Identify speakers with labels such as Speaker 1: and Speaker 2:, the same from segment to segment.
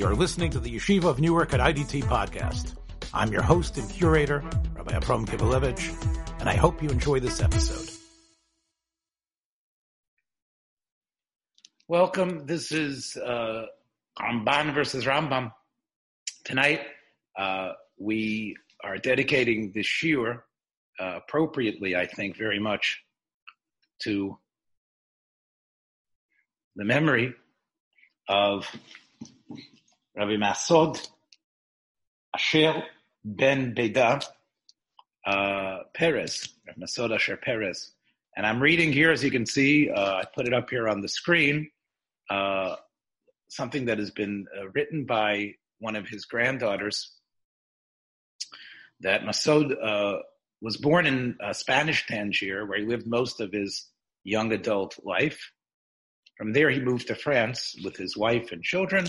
Speaker 1: You're listening to the Yeshiva of Newark at IDT podcast. I'm your host and curator, Rabbi Abram Kibalevich, and I hope you enjoy this episode. Welcome. This is uh, Ramban versus Rambam. Tonight, uh, we are dedicating this shiur uh, appropriately, I think, very much to the memory of Rabbi Masod Asher ben Beda uh, Perez, Rabbi Masod Asher Perez. And I'm reading here, as you can see, uh, I put it up here on the screen, uh, something that has been uh, written by one of his granddaughters, that Masod uh, was born in uh, Spanish Tangier, where he lived most of his young adult life. From there, he moved to France with his wife and children,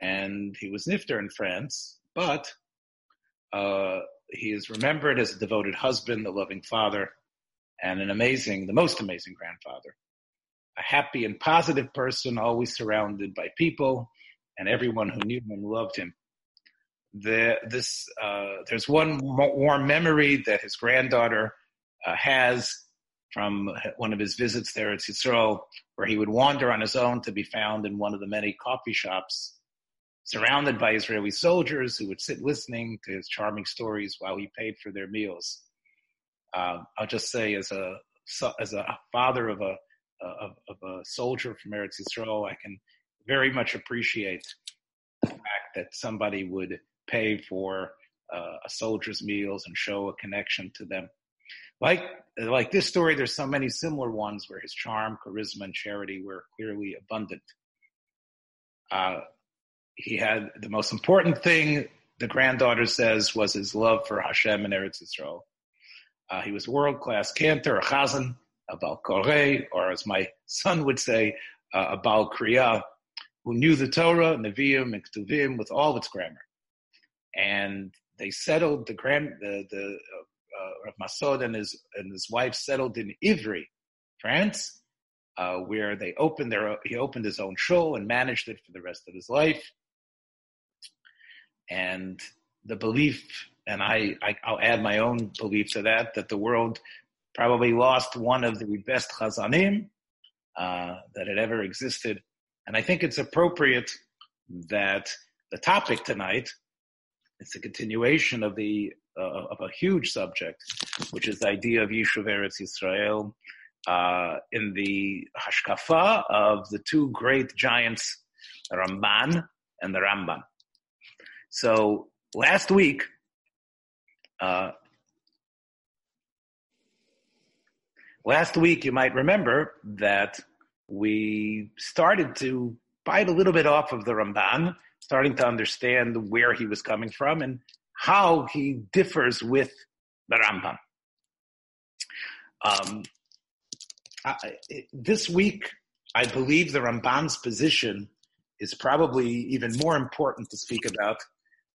Speaker 1: and he was nifter in France, but uh, he is remembered as a devoted husband, a loving father, and an amazing, the most amazing grandfather. A happy and positive person, always surrounded by people, and everyone who knew him loved him. The, this, uh, there's one warm memory that his granddaughter uh, has from one of his visits there at Yisrael, where he would wander on his own to be found in one of the many coffee shops surrounded by Israeli soldiers who would sit listening to his charming stories while he paid for their meals. Uh, I'll just say, as a as a father of a of, of a soldier from Eretz Yisrael, I can very much appreciate the fact that somebody would pay for uh, a soldier's meals and show a connection to them. Like like this story, there's so many similar ones where his charm, charisma, and charity were clearly abundant. Uh, he had the most important thing the granddaughter says was his love for Hashem and Eretz Yisrael. Uh, he was a world class cantor, a chazan, a bal koreh, or as my son would say, uh, a bal kriya, who knew the Torah, Nevi'im, and Ketuvim with all its grammar. And they settled the grand the the uh, uh, Masod and his and his wife settled in Ivry, France, uh, where they opened their he opened his own shul and managed it for the rest of his life and the belief, and I, I will add my own belief to that, that the world probably lost one of the best chazanim uh, that had ever existed, and I think it's appropriate that the topic tonight it's a continuation of the uh, of a huge subject, which is the idea of Yishuv Eretz Yisrael uh, in the hashkafa of the two great giants, Ramban and the Rambam. So last week, uh, last week you might remember that we started to bite a little bit off of the Ramban, starting to understand where he was coming from and how he differs with the Ramban. Um, I, this week, I believe the Ramban's position is probably even more important to speak about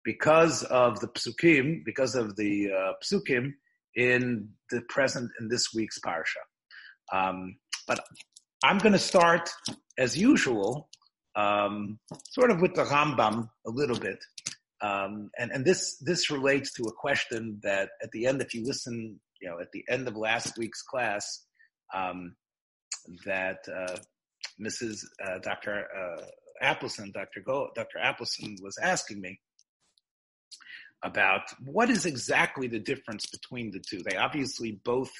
Speaker 1: because of the psukim, because of the uh, psukim in the present in this week's parsha. Um, but I'm going to start as usual, um, sort of with the Rambam a little bit, um, and and this this relates to a question that at the end, if you listen, you know, at the end of last week's class, um, that uh, Mrs. Uh, Dr. Uh, Appleson, Dr. Go, Dr. Appleson was asking me about what is exactly the difference between the two. They obviously both,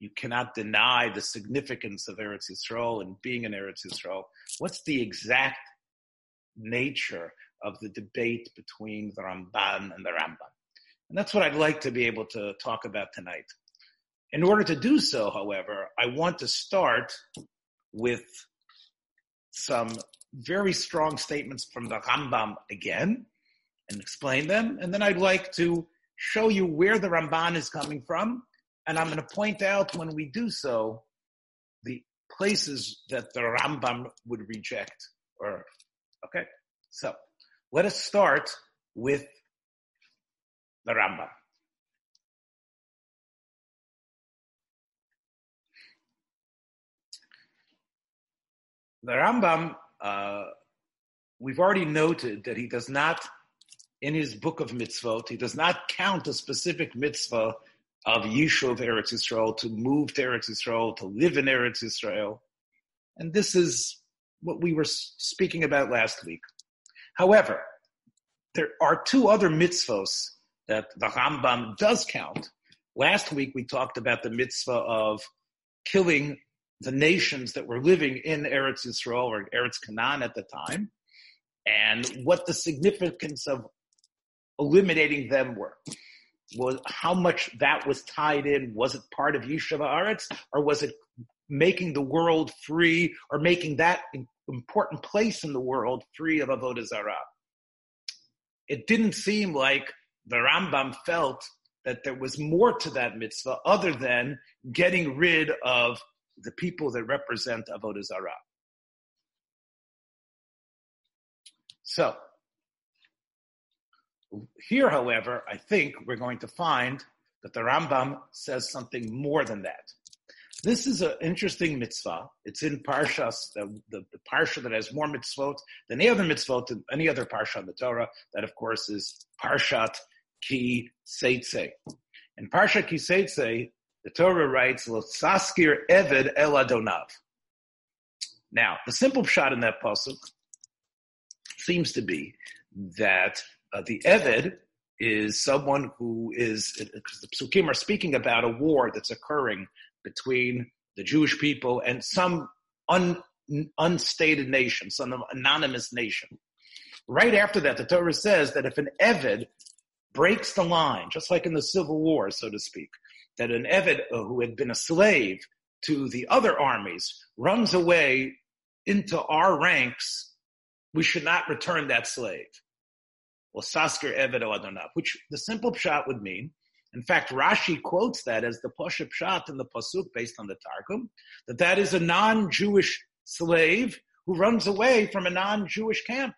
Speaker 1: you cannot deny the significance of Eretz Yisrael and being in Eretz Yisrael. What's the exact nature of the debate between the Ramban and the Rambam? And that's what I'd like to be able to talk about tonight. In order to do so, however, I want to start with some very strong statements from the Rambam again, and explain them. And then I'd like to show you where the Ramban is coming from. And I'm going to point out when we do so the places that the Rambam would reject. Or okay, so let us start with the Rambam. The Rambam uh, we've already noted that he does not, in his book of mitzvot, he does not count a specific mitzvah of Yishuv Eretz Yisrael, to move to Eretz Yisrael, to live in Eretz Yisrael. And this is what we were speaking about last week. However, there are two other mitzvahs that the Rambam does count. Last week we talked about the mitzvah of killing the nations that were living in Eretz Yisrael or Eretz Canaan at the time, and what the significance of eliminating them were. Was how much that was tied in? Was it part of Yishuv Haaretz, or was it making the world free, or making that important place in the world free of avodah zarah? It didn't seem like the Rambam felt that there was more to that mitzvah other than getting rid of the people that represent Avodah Zarah. So, here, however, I think we're going to find that the Rambam says something more than that. This is an interesting mitzvah. It's in Parshas, the, the, the Parsha that has more mitzvot than any other mitzvot in any other Parsha in the Torah. That, of course, is Parshat Ki Seitze. In Parsha Ki Seitze, the Torah writes, Saskir Eved El Adonav. Now, the simple pshat in that pasuk seems to be that uh, the Eved is someone who is, because the psukim are speaking about a war that's occurring between the Jewish people and some un, unstated nation, some anonymous nation. Right after that, the Torah says that if an Eved breaks the line, just like in the Civil War, so to speak, that an Eved uh, who had been a slave to the other armies runs away into our ranks, we should not return that slave. Sasker Adonav, which the simple pshat would mean. In fact, Rashi quotes that as the Pasha pshat in the pasuk based on the Targum, that that is a non-Jewish slave who runs away from a non-Jewish camp.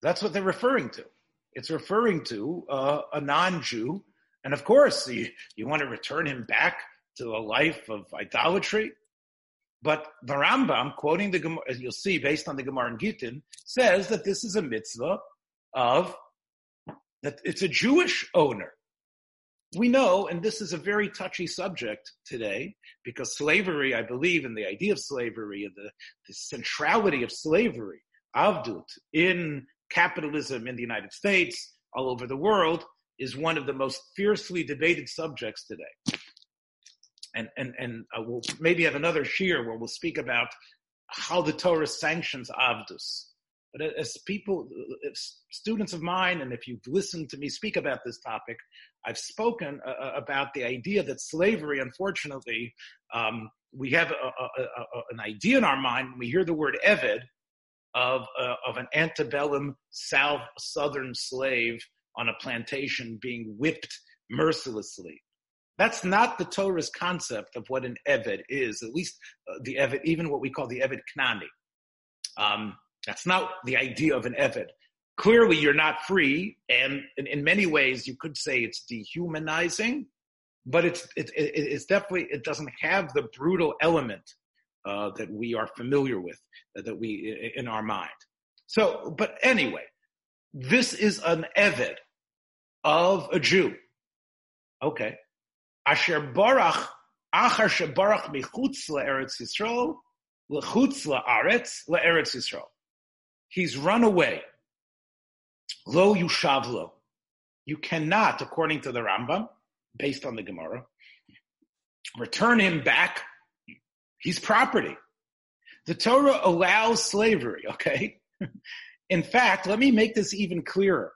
Speaker 1: That's what they're referring to. It's referring to uh, a non-Jew, and of course, you, you want to return him back to a life of idolatry. But the Rambam, quoting the Gemara, as you'll see, based on the Gemara in Gittin, says that this is a mitzvah of that it's a Jewish owner. We know, and this is a very touchy subject today, because slavery, I believe in the idea of slavery and the, the centrality of slavery, avdut, in capitalism in the United States, all over the world, is one of the most fiercely debated subjects today. And, and, and uh, we'll maybe have another shiur where we'll speak about how the Torah sanctions Avdus. But as people, students of mine, and if you've listened to me speak about this topic, I've spoken uh, uh about the idea that slavery, unfortunately, um, we have a, a, a, an idea in our mind when we hear the word Eved, of, uh, of an antebellum south southern slave on a plantation being whipped mercilessly. That's not the Torah's concept of what an Eved is, at least uh, the Eved, even what we call the Eved Knani. Um, that's not the idea of an Eved. Clearly, you're not free, and in, in many ways, you could say it's dehumanizing, but it's, it, it, it's definitely, it doesn't have the brutal element uh, that we are familiar with, uh, that we in our mind. So, but anyway, this is an eved of a Jew. Okay, asher barach achar shebarach michutz laeretz Yisrael lechutz laaretz laeretz Yisrael. He's run away. Lo yushavlo. You cannot, according to the Rambam, based on the Gemara, return him back He's property. The Torah allows slavery, okay? In fact, let me make this even clearer.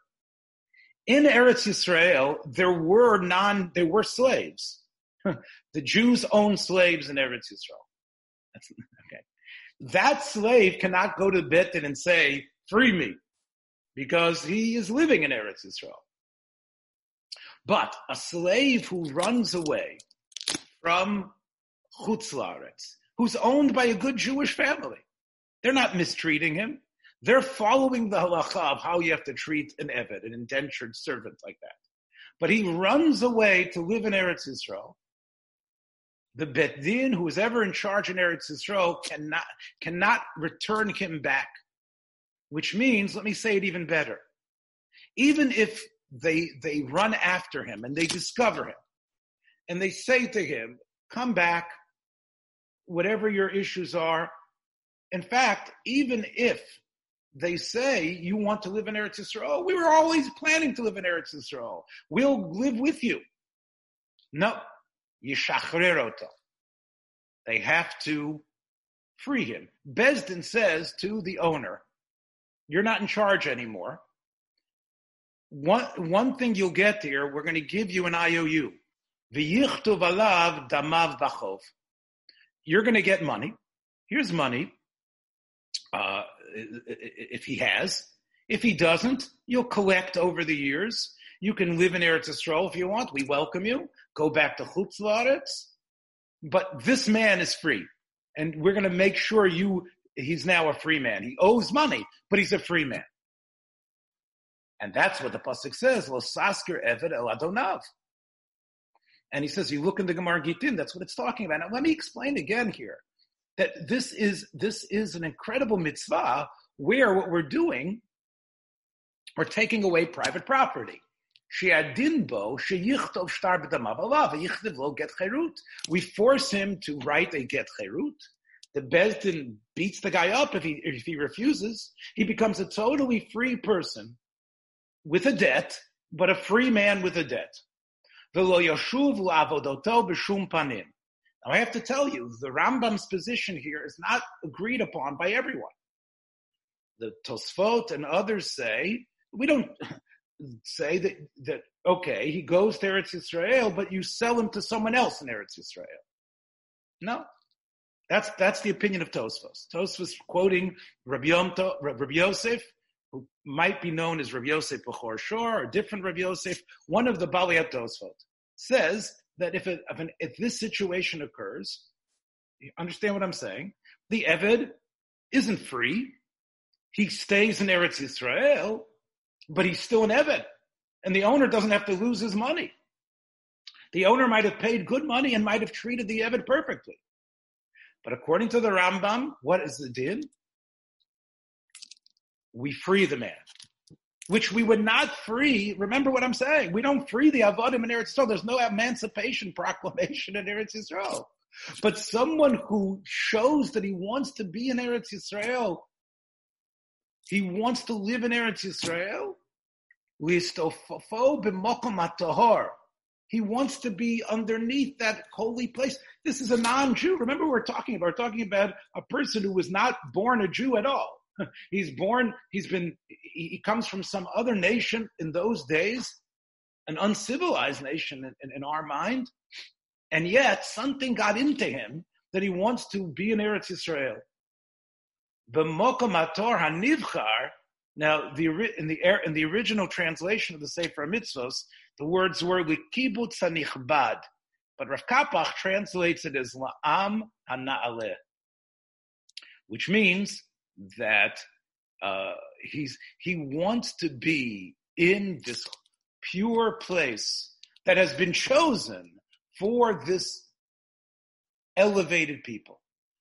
Speaker 1: In Eretz Yisrael, there were non, there were slaves. the Jews owned slaves in Eretz Yisrael. Okay. That slave cannot go to Beit and say, free me, because he is living in Eretz Yisrael. But a slave who runs away from Chutzlaretz, who's owned by a good Jewish family. They're not mistreating him. They're following the halacha of how you have to treat an Eved, an indentured servant like that. But he runs away to live in Eretz Israel. the Bet Din, who is ever in charge in Eretz Yisrael, cannot, cannot return him back. Which means, let me say it even better. Even if they, they run after him and they discover him, and they say to him, come back, whatever your issues are. In fact, even if they say you want to live in Eretz Yisrael, we were always planning to live in Eretz Yisrael. We'll live with you. No, Yishachrer They have to free him. Besdin says to the owner, you're not in charge anymore. One, one thing you'll get here, we're going to give you an IOU. alav damav bachov. You're going to get money. Here's money. Uh, if he has. If he doesn't, you'll collect over the years. You can live in Eretz Yisrael if you want. We welcome you. Go back to Chutz La'aretz. But this man is free. And we're going to make sure you, he's now a free man. He owes money, but he's a free man. And that's what the Pasuk says, Lo sasker eved el adonav. And he says, you look in the Gemara Gittin, that's what it's talking about. Now let me explain again here that this is, this is an incredible mitzvah where what we're doing, we're taking away private property. We force him to write a get cherut. The Bezdin beats the guy up if he, if he refuses. He becomes a totally free person with a debt, but a free man with a debt. Now I have to tell you, the Rambam's position here is not agreed upon by everyone. The Tosfot and others say, we don't say that, that okay, he goes to Eretz Israel, but you sell him to someone else in Eretz Israel. No. That's, that's the opinion of Tosfos. Tosfos quoting Rabbi, Yom to, Rabbi Yosef, who might be known as Rabbi Yosef Bechor Shor, or different Rabbi Yosef, one of the Baliyat Tosfot, says that if, if, an, if this situation occurs, you understand what I'm saying? The Eved isn't free. He stays in Eretz Yisrael, but he's still an Eved. And the owner doesn't have to lose his money. The owner might have paid good money and might have treated the Eved perfectly. But according to the Rambam, what is the din? We free the man which we would not free. Remember what I'm saying. We don't free the Avodim in Eretz Yisrael. There's no emancipation proclamation in Eretz Yisrael. But someone who shows that he wants to be in Eretz Yisrael, he wants to live in Eretz Yisrael, he wants to be underneath that holy place. This is a non-Jew. Remember, we're talking about we're talking about a person who was not born a Jew at all. he's born, he's been, he comes from some other nation in those days, an uncivilized nation in, in, in our mind. And yet something got into him that he wants to be in Eretz Yisrael. B'mokomator hanivchar. Now, the, in the er, in the original translation of the Sefer Mitzvos, the words were likibutz hanichbad, but Rav Kapach translates it as la'am hana'aleh, which means that uh, he's he wants to be in this pure place that has been chosen for this elevated people.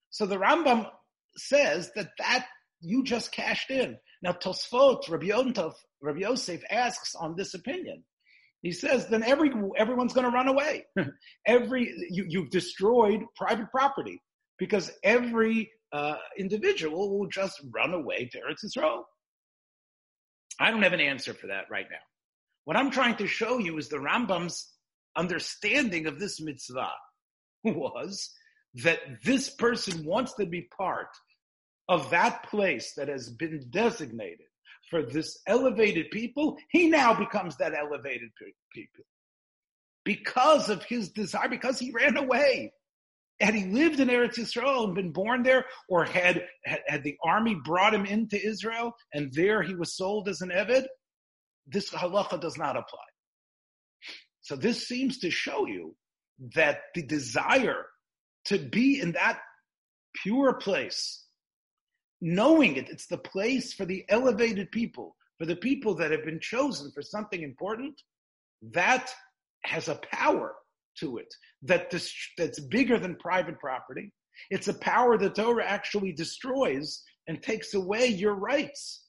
Speaker 1: So the Rambam says that that you just cashed in. Now Tosfot, Rabbi, Yontov, Rabbi Yosef asks on this opinion. He says, then every everyone's going to run away. every you, you've destroyed private property because every uh, individual will just run away to Eretz Yisrael? I don't have an answer for that right now. What I'm trying to show you is the Rambam's understanding of this mitzvah was that this person wants to be part of that place that has been designated for this elevated people. He now becomes that elevated people because of his desire, because he ran away had he lived in Eretz Yisrael and been born there, or had, had, had the army brought him into Israel and there he was sold as an Eved, this halacha does not apply. So this seems to show you that the desire to be in that pure place, knowing it, it's the place for the elevated people, for the people that have been chosen for something important, that has a power to it that this, that's bigger than private property. It's a power the Torah actually destroys and takes away your rights.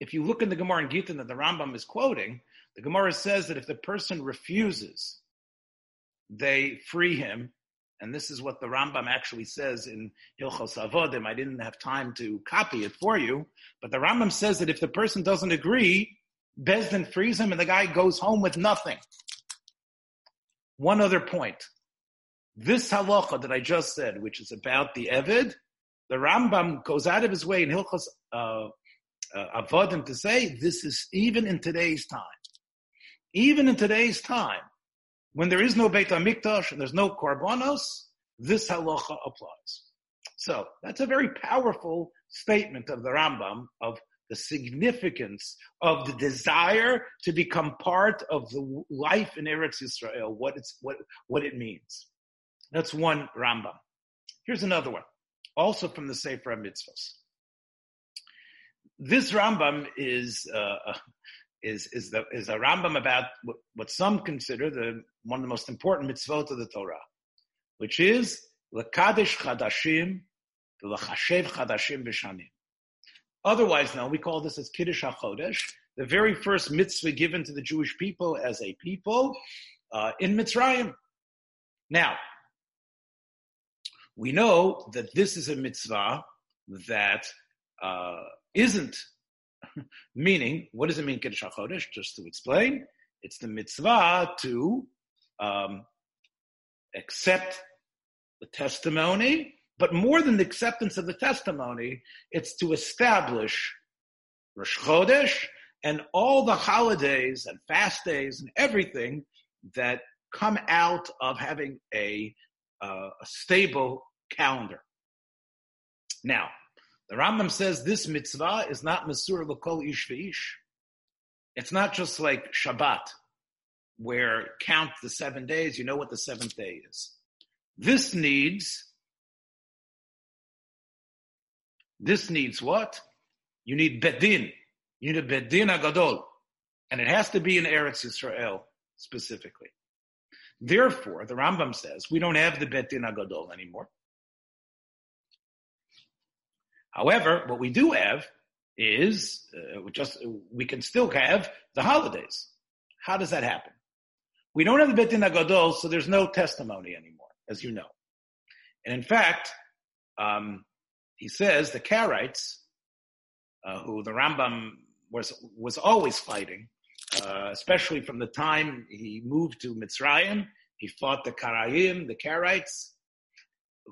Speaker 1: If you look in the Gemara in Gittin that the Rambam is quoting, the Gemara says that if the person refuses, they free him. And this is what the Rambam actually says in Hilchos Avodim. I didn't have time to copy it for you, but the Rambam says that if the person doesn't agree, Bezdin frees him and the guy goes home with nothing. One other point. This halacha that I just said, which is about the Evid, the Rambam goes out of his way in Hilchos uh, uh, Avodim to say this is even in today's time. Even in today's time, when there is no Beit HaMikdash and there's no Korbanos, this halacha applies. So that's a very powerful statement of the Rambam of the significance of the desire to become part of the life in Eretz Israel, what it's what what it means. That's one Rambam. Here's another one, also from the Sefer Mitzvahs. This Rambam is uh, is is the is a Rambam about what, what some consider the one of the most important mitzvot of the Torah, which is lekadesh chadashim, lechashev chadashim v'shanim. Otherwise now we call this as Kiddush HaChodesh, the very first mitzvah given to the Jewish people as a people uh, in Mitzrayim. Now, we know that this is a mitzvah that uh, not Meaning, what does it mean, Kiddush HaChodesh? Just to explain, it's the mitzvah to um, accept the testimony, but more than the acceptance of the testimony, it's to establish Rosh Chodesh and all the holidays and fast days and everything that come out of having a, uh, a stable calendar. Now, the Rambam says this mitzvah is not Masur L'kol Ish V'ish. It's not just like Shabbat, where count the seven days, you know what the seventh day is. This needs, this needs what? You need Bedin. You need Bedin Agadol. And it has to be in Eretz Israel specifically. Therefore, the Rambam says, we don't have the Bedin Agadol anymore. However, what we do have is uh, just we can still have the holidays. How does that happen? We don't have the Betin Agadol, so there's no testimony anymore, as you know. And in fact, um, he says the Karaites, uh, who the Rambam was was always fighting, uh, especially from the time he moved to Mitzrayim, he fought the Karaim, the Karaites,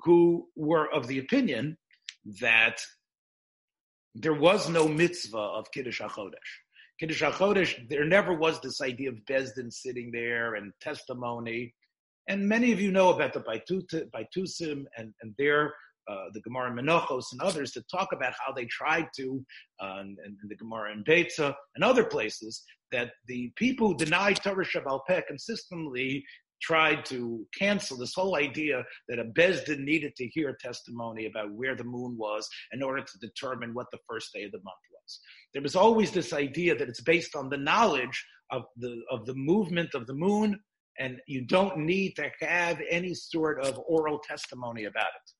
Speaker 1: who were of the opinion that there was no mitzvah of Kiddush HaChodesh. Kiddush HaChodesh, there never was this idea of Bezdin sitting there and testimony. And many of you know about the Baitusim and, and their, uh, the Gemara Menachos and others that talk about how they tried to, uh, and, and, the Gemara in Beitza and other places, that the people who denied Torah Shabbal Peh consistently tried to cancel this whole idea that a Bezdin needed to hear testimony about where the moon was in order to determine what the first day of the month was. There was always this idea that it's based on the knowledge of the, of the movement of the moon, and you don't need to have any sort of oral testimony about it.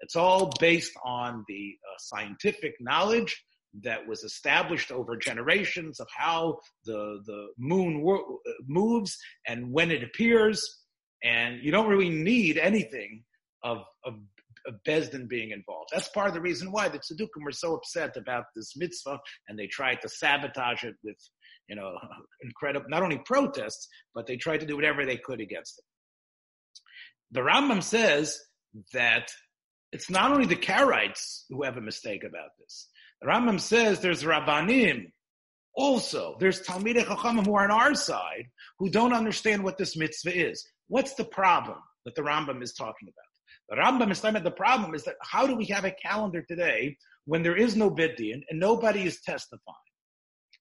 Speaker 1: It's all based on the uh, scientific knowledge that was established over generations of how the, the moon wo- moves and when it appears. And you don't really need anything of, of, Bezdin being involved. That's part of the reason why the Tzaddukim were so upset about this mitzvah and they tried to sabotage it with, you know, incredible, not only protests, but they tried to do whatever they could against it. The Rambam says that it's not only the Karaites who have a mistake about this. The Rambam says there's Rabbanim. Also, there's Talmidei Chachamim who are on our side who don't understand what this mitzvah is. What's the problem that the Rambam is talking about? The Rambam is talking the problem is that how do we have a calendar today when there is no bid'in and nobody is testifying?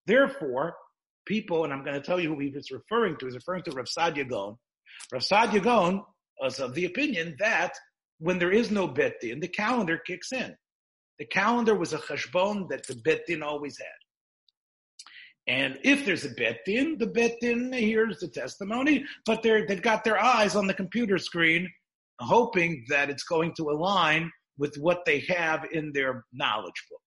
Speaker 1: Therefore, people, and I'm going to tell you who he was referring to, is referring to Rav Saadia Gaon. Rav Saadia Gaon was of the opinion that when there is no bid'in, the calendar kicks in. The calendar was a cheshbon that the Bet Din always had. And if there's a bet din, the bet din hears the testimony, but they're, they've got their eyes on the computer screen, hoping that it's going to align with what they have in their knowledge book.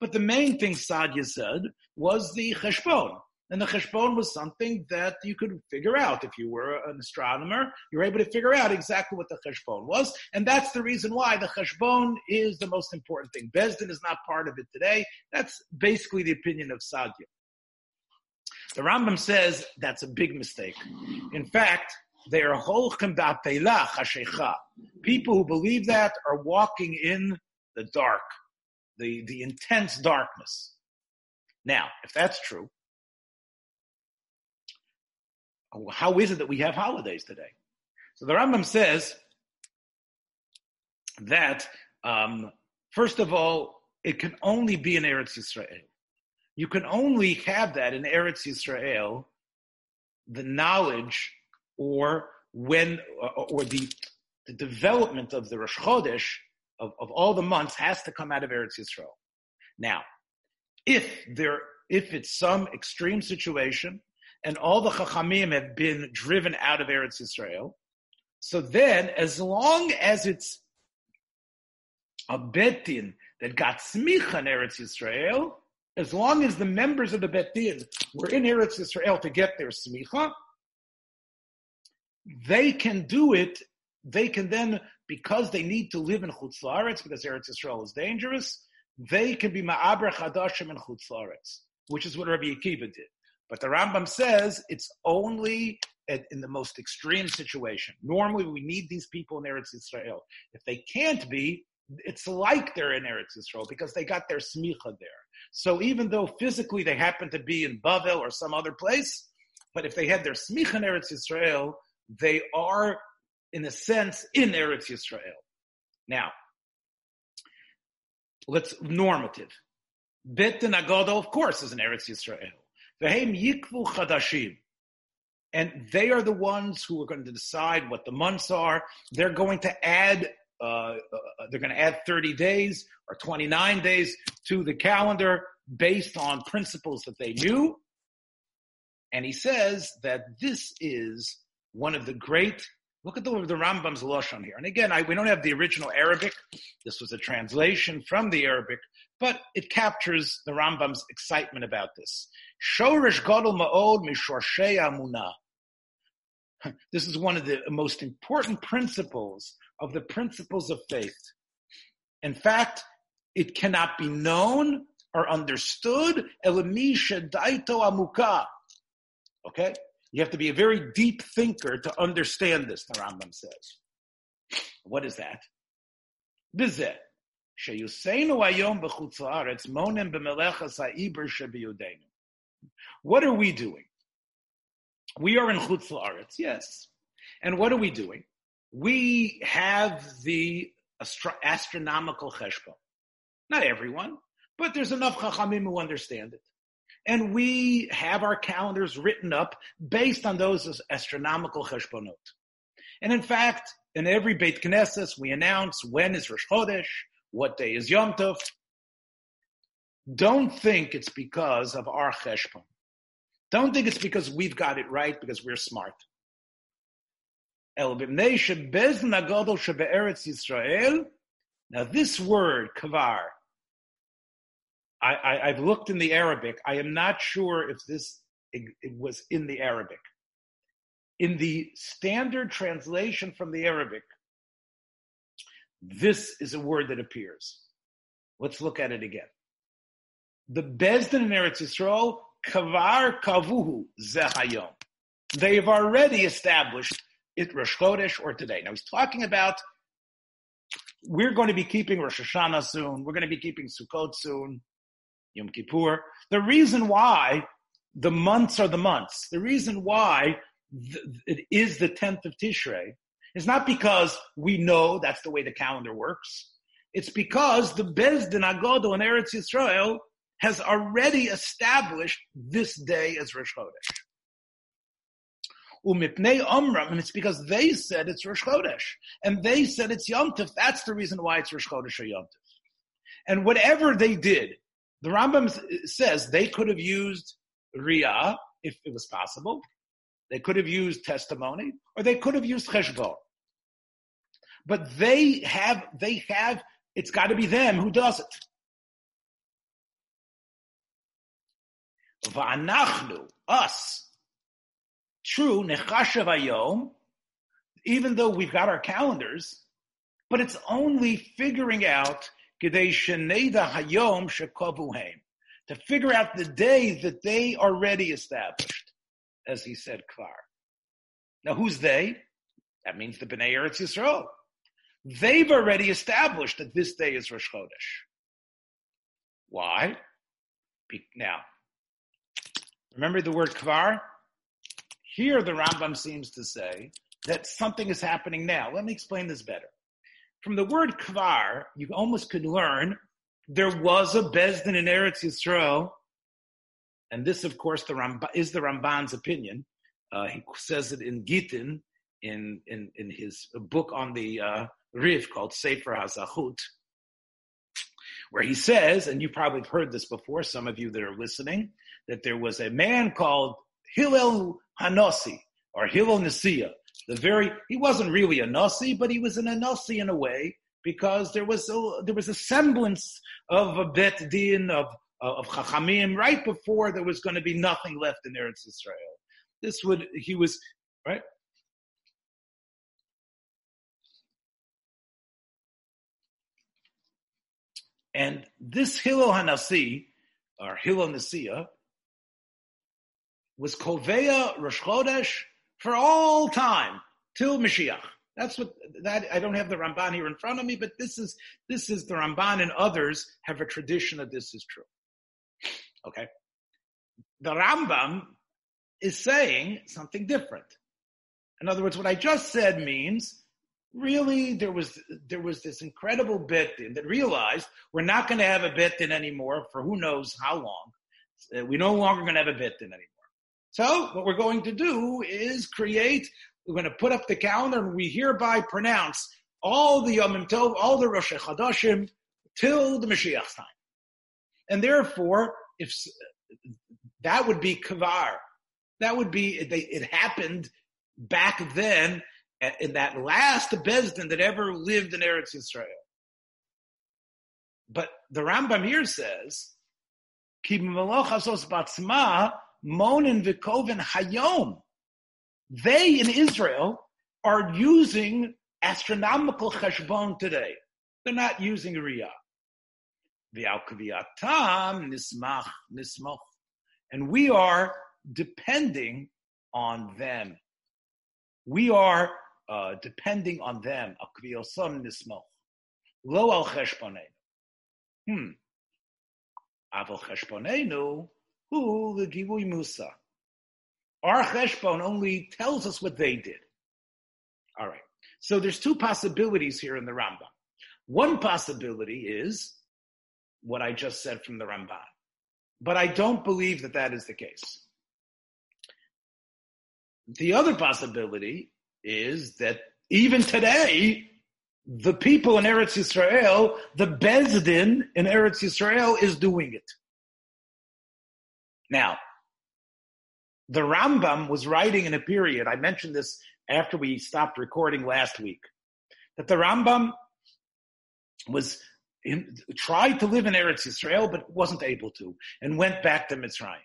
Speaker 1: But the main thing Saadia said was the cheshbon. And the cheshbon was something that you could figure out. If you were an astronomer, you're able to figure out exactly what the cheshbon was. And that's the reason why the cheshbon is the most important thing. Bezdin is not part of it today. That's basically the opinion of Saadia. The Rambam says that's a big mistake. In fact, they are People who believe that are walking in the dark, the, the intense darkness. Now, if that's true, how is it that we have holidays today? So the Rambam says that, um, first of all, it can only be in Eretz Yisrael. You can only have that in Eretz Yisrael, the knowledge or when, or the, the development of the Rosh Chodesh of, of all the months has to come out of Eretz Yisrael. Now, if there, if it's some extreme situation and all the Chachamim have been driven out of Eretz Israel. so then as long as it's a betin that got smicha in Eretz Israel, as long as the members of the Bet Din were in Eretz Israel to get their smicha, they can do it. They can then, because they need to live in Chutz Laaretz, because Eretz Israel is dangerous, they can be Ma'aber Chadashim in Chutz Laaretz, which is what Rabbi Akiva did. But the Rambam says it's only at, in the most extreme situation. Normally, we need these people in Eretz Israel. If they can't be, it's like they're in Eretz Israel because they got their smicha there. So even though physically they happen to be in Bavel or some other place, but if they had their smicha in Eretz Yisrael, they are, in a sense, in Eretz Yisrael. Now, let's normative. Bet and Agodo, of course, is in Eretz Yisrael. Chadashim. And they are the ones who are going to decide what the months are. They're going to add uh, uh, they're going to add 30 days or 29 days to the calendar based on principles that they knew. And he says that this is one of the great, look at the, the Rambam's Lashon here. And again, I, we don't have the original Arabic. This was a translation from the Arabic, but it captures the Rambam's excitement about this. Shorish Ma'od Mishorshei. This is one of the most important principles of the principles of faith. In fact, it cannot be known or understood. Okay? You have to be a very deep thinker to understand this, the Rambam says. What is that? Bizeh. What are we doing? We are in Chutz La'aretz, yes. And what are we doing? we have the astro- astronomical cheshbon. Not everyone, but there's enough chachamim who understand it. And we have our calendars written up based on those astronomical cheshbonot. And in fact, in every Beit Knesset, we announce when is Rosh Chodesh, what day is Yom Tov. Don't think it's because of our cheshbon. Don't think it's because we've got it right because we're smart. Now this word, kavar, I, I, have looked in the Arabic. I am not sure if this it, it was in the Arabic. In the standard translation from the Arabic, this is a word that appears. Let's look at it again. The Bezdin in Eretz Yisrael, kavar kavuhu zehayom. They have already established it Rosh Chodesh or today. Now he's talking about we're going to be keeping Rosh Hashanah soon. We're going to be keeping Sukkot soon, Yom Kippur. The reason why the months are the months, the reason why it is the 10th of Tishrei is not because we know that's the way the calendar works. It's because the Bezdin Agodo in Eretz Yisrael has already established this day as Rosh Chodesh. Umipnei Omram, and it's because they said it's Rosh Chodesh, and they said it's Yom Tov. That's the reason why it's Rosh Chodesh or Yom Tov. And whatever they did, the Rambam says they could have used Riyah, if it was possible. They could have used testimony, or they could have used cheshbon. But they have, they have, it's got to be them who does it. Va'anachnu, us, true, nechashav ayom, even though we've got our calendars, but it's only figuring out hayom to figure out the day that they already established, as he said, kvar. Now, who's they? That means the Bnei Eretz Yisrael. They've already established that this day is Rosh Chodesh. Why? Now, remember the word kvar? Here, the Rambam seems to say that something is happening now. Let me explain this better. From the word kvar, you almost could learn there was a Bezdin in Eretz Yisrael, and this, of course, the Ramban, is the Ramban's opinion. Uh, he says it in Gittin, in, in, in his book on the uh, Rif called Sefer HaZachut, where he says, and you probably have heard this before, some of you that are listening, that there was a man called Hillel Hanossi, or Hillel Nasiya, the very he wasn't really a nasi, but he was an nasi in a way because there was a, there was a semblance of a bet din of of chachamim right before there was going to be nothing left in Eretz Israel. This would he was right. And this Hillel Hanasi, or Hillel Nasiya, was Kovea Rosh Chodesh for all time till Mashiach. That's what that I don't have the Ramban here in front of me, but this is this is the Ramban and others have a tradition that this is true. Okay. The Rambam is saying something different. In other words, what I just said means really there was there was this incredible bit that realized we're not going to have a bit anymore for who knows how long. Uh, we're no longer going to have a bit anymore. So what we're going to do is create, we're going to put up the calendar and we hereby pronounce all the Yom Tov, all the Rosh Chodashim till the Mashiach's time. And therefore, if that would be kavar, that would be, it happened back then in that last Bezdin that ever lived in Eretz Yisrael. But the Rambam here says, Ki Monin Vikoven Hayom. They in Israel are using astronomical cheshbon today. They're not using Riyah. V'al nismach nismoch. And we are depending on them. We are uh, depending on them. Akviyosam nismoch. Lo al cheshboneinu. Hmm. Aval cheshboneinu who the Givui Musa. Our Cheshbon only tells us what they did. All right. So there's two possibilities here in the Rambam. One possibility is what I just said from the Ramban. But I don't believe that that is the case. The other possibility is that even today, the people in Eretz Yisrael, the Bezdin in Eretz Yisrael is doing it. Now, the Rambam was writing in a period, I mentioned this after we stopped recording last week, that the Rambam was in, tried to live in Eretz Yisrael, but wasn't able to, and went back to Mitzrayim.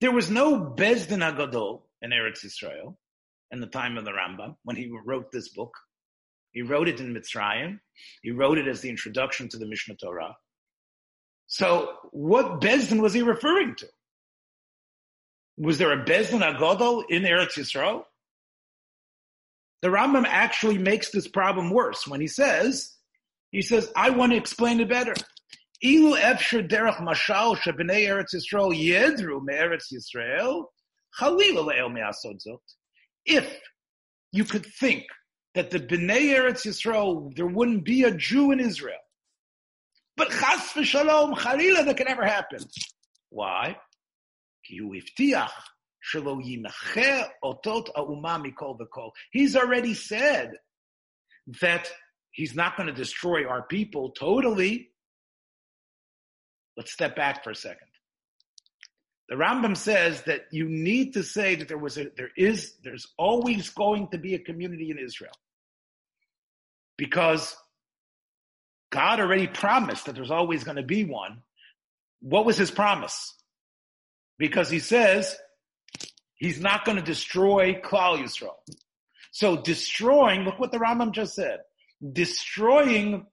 Speaker 1: There was no Bezdin Agadol in Eretz Yisrael in the time of the Rambam when he wrote this book. He wrote it in Mitzrayim. He wrote it as the introduction to the Mishneh Torah. So what Bezdin was he referring to? Was there a Bezdin Agodol in Eretz Yisrael? The Rambam actually makes this problem worse when he says, he says, I want to explain it better. Ilu efsher derech mashal shebnei Eretz Yisrael yedru me'eretz Yisrael, chalila le'el me'asod zot. If you could think that the Bnei Eretz Yisrael, there wouldn't be a Jew in Israel, but chas v'shalom, chalila, that can never happen. Why? He's already said that he's not going to destroy our people totally. Let's step back for a second. The Rambam says that you need to say that there was a, there is, there's always going to be a community in Israel. Because God already promised that there's always going to be one. What was his promise? Because he says he's not going to destroy Klal Yisrael. So destroying, look what the Rambam just said, destroying,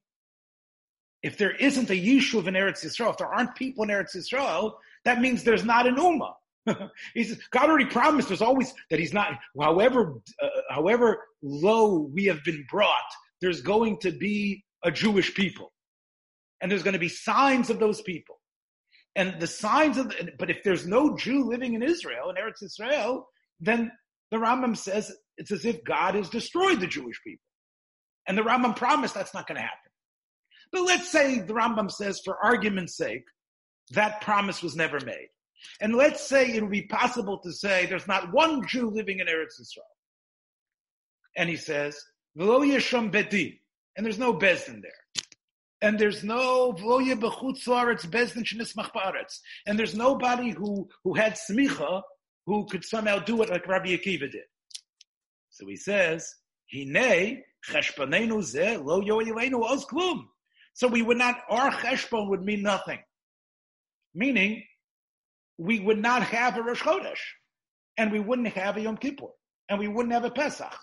Speaker 1: if there isn't a Yishuv in Eretz Yisrael, if there aren't people in Eretz Yisrael, that means there's not an Ummah. he says, God already promised there's always, that he's not, however, uh, however low we have been brought, there's going to be a Jewish people. And there's going to be signs of those people. And the signs of, the, but if there's no Jew living in Israel, in Eretz Israel, then the Rambam says it's as if God has destroyed the Jewish people. And the Rambam promised that's not going to happen. But let's say the Rambam says, for argument's sake, that promise was never made. And let's say it would be possible to say there's not one Jew living in Eretz Israel. And he says, yesham. And there's no bezdin there. And there's no v'lo yebechutz bezdin shenismach ba'aretz. And there's nobody who, who had smicha who could somehow do it like Rabbi Akiva did. So he says, Hine cheshbonenu ze lo yoelenu oz klum. So we would not, our cheshbon would mean nothing. Meaning, we would not have a Rosh Chodesh, and we wouldn't have a Yom Kippur, and we wouldn't have a Pesach,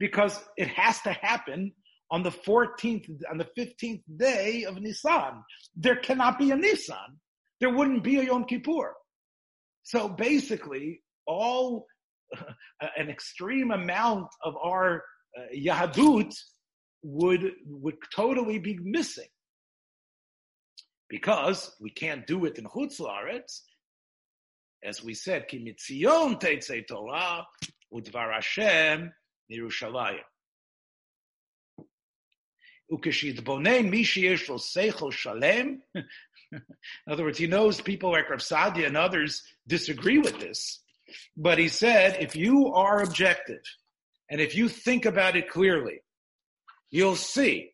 Speaker 1: because it has to happen on the 14th, on the 15th day of Nisan. There cannot be a Nisan. There wouldn't be a Yom Kippur. So basically, all uh, an extreme amount of our uh, Yahadut would would totally be missing because we can't do it in Chutz Laaretz. As we said, Ki mitzion teitzei Torah udvar Hashem Yerushalayim. Shalem. In other words, he knows people like Rav Saadia and others disagree with this. But he said, if you are objective and if you think about it clearly, you'll see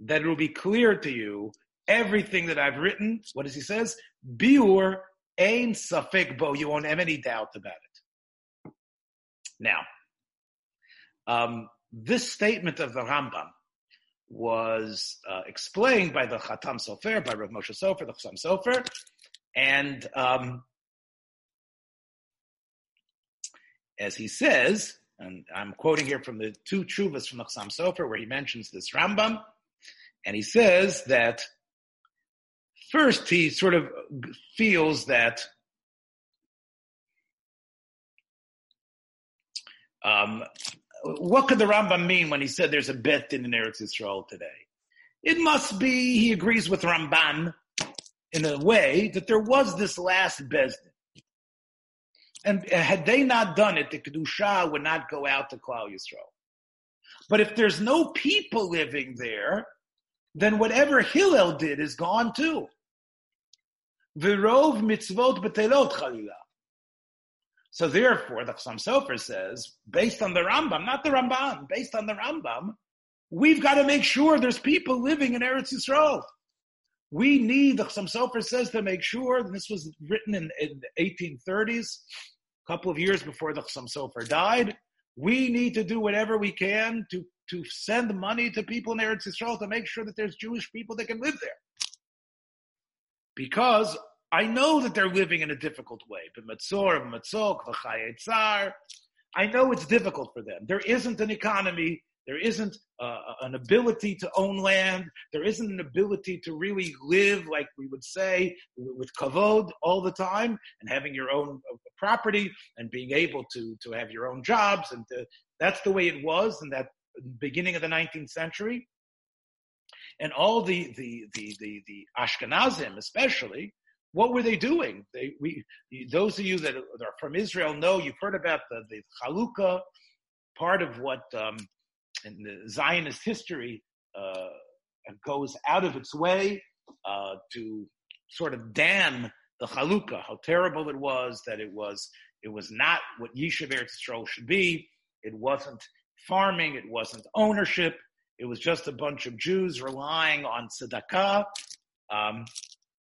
Speaker 1: that it will be clear to you everything that I've written. What does he says? Biur ain safik bo. You won't have any doubt about it. Now, um, this statement of the Rambam was uh, explained by the Chatam Sofer, by Rav Moshe Sofer, the Chatam Sofer, and um, as he says, and I'm quoting here from the two chuvas from the Chatam Sofer, where he mentions this Rambam, and he says that first he sort of feels that um, what could the Rambam mean when he said there's a bet in the Eretz Yisrael today? It must be he agrees with Ramban in a way that there was this last Bezdin. And had they not done it, the Kedusha would not go out to Klal Yisrael. But if there's no people living there, then whatever Hillel did is gone too. Virov mitzvot betelot chalila. So therefore, the Chassam Sofer says, based on the Rambam, not the Ramban, based on the Rambam, we've got to make sure there's people living in Eretz Yisrael. We need, the Chassam Sofer says, to make sure, and this was written in, in the 1830s, a couple of years before the Chassam Sofer died, we need to do whatever we can to, to send money to people in Eretz Yisrael to make sure that there's Jewish people that can live there. Because I know that they're living in a difficult way. I know it's difficult for them. There isn't an economy. There isn't uh, an ability to own land. There isn't an ability to really live, like we would say, with kavod all the time and having your own uh, property and being able to, to have your own jobs. And to, that's the way it was in that beginning of the 19th century. And all the, the, the, the, the Ashkenazim, especially, what were they doing? They, we, those of you that are from Israel know you've heard about the, the Chalukah, part of what um, in the Zionist history uh, goes out of its way uh, to sort of damn the Chalukah, how terrible it was, that it was it was not what Yishuv Eretz Yisrael should be. It wasn't farming, it wasn't ownership, it was just a bunch of Jews relying on tzedakah. Um,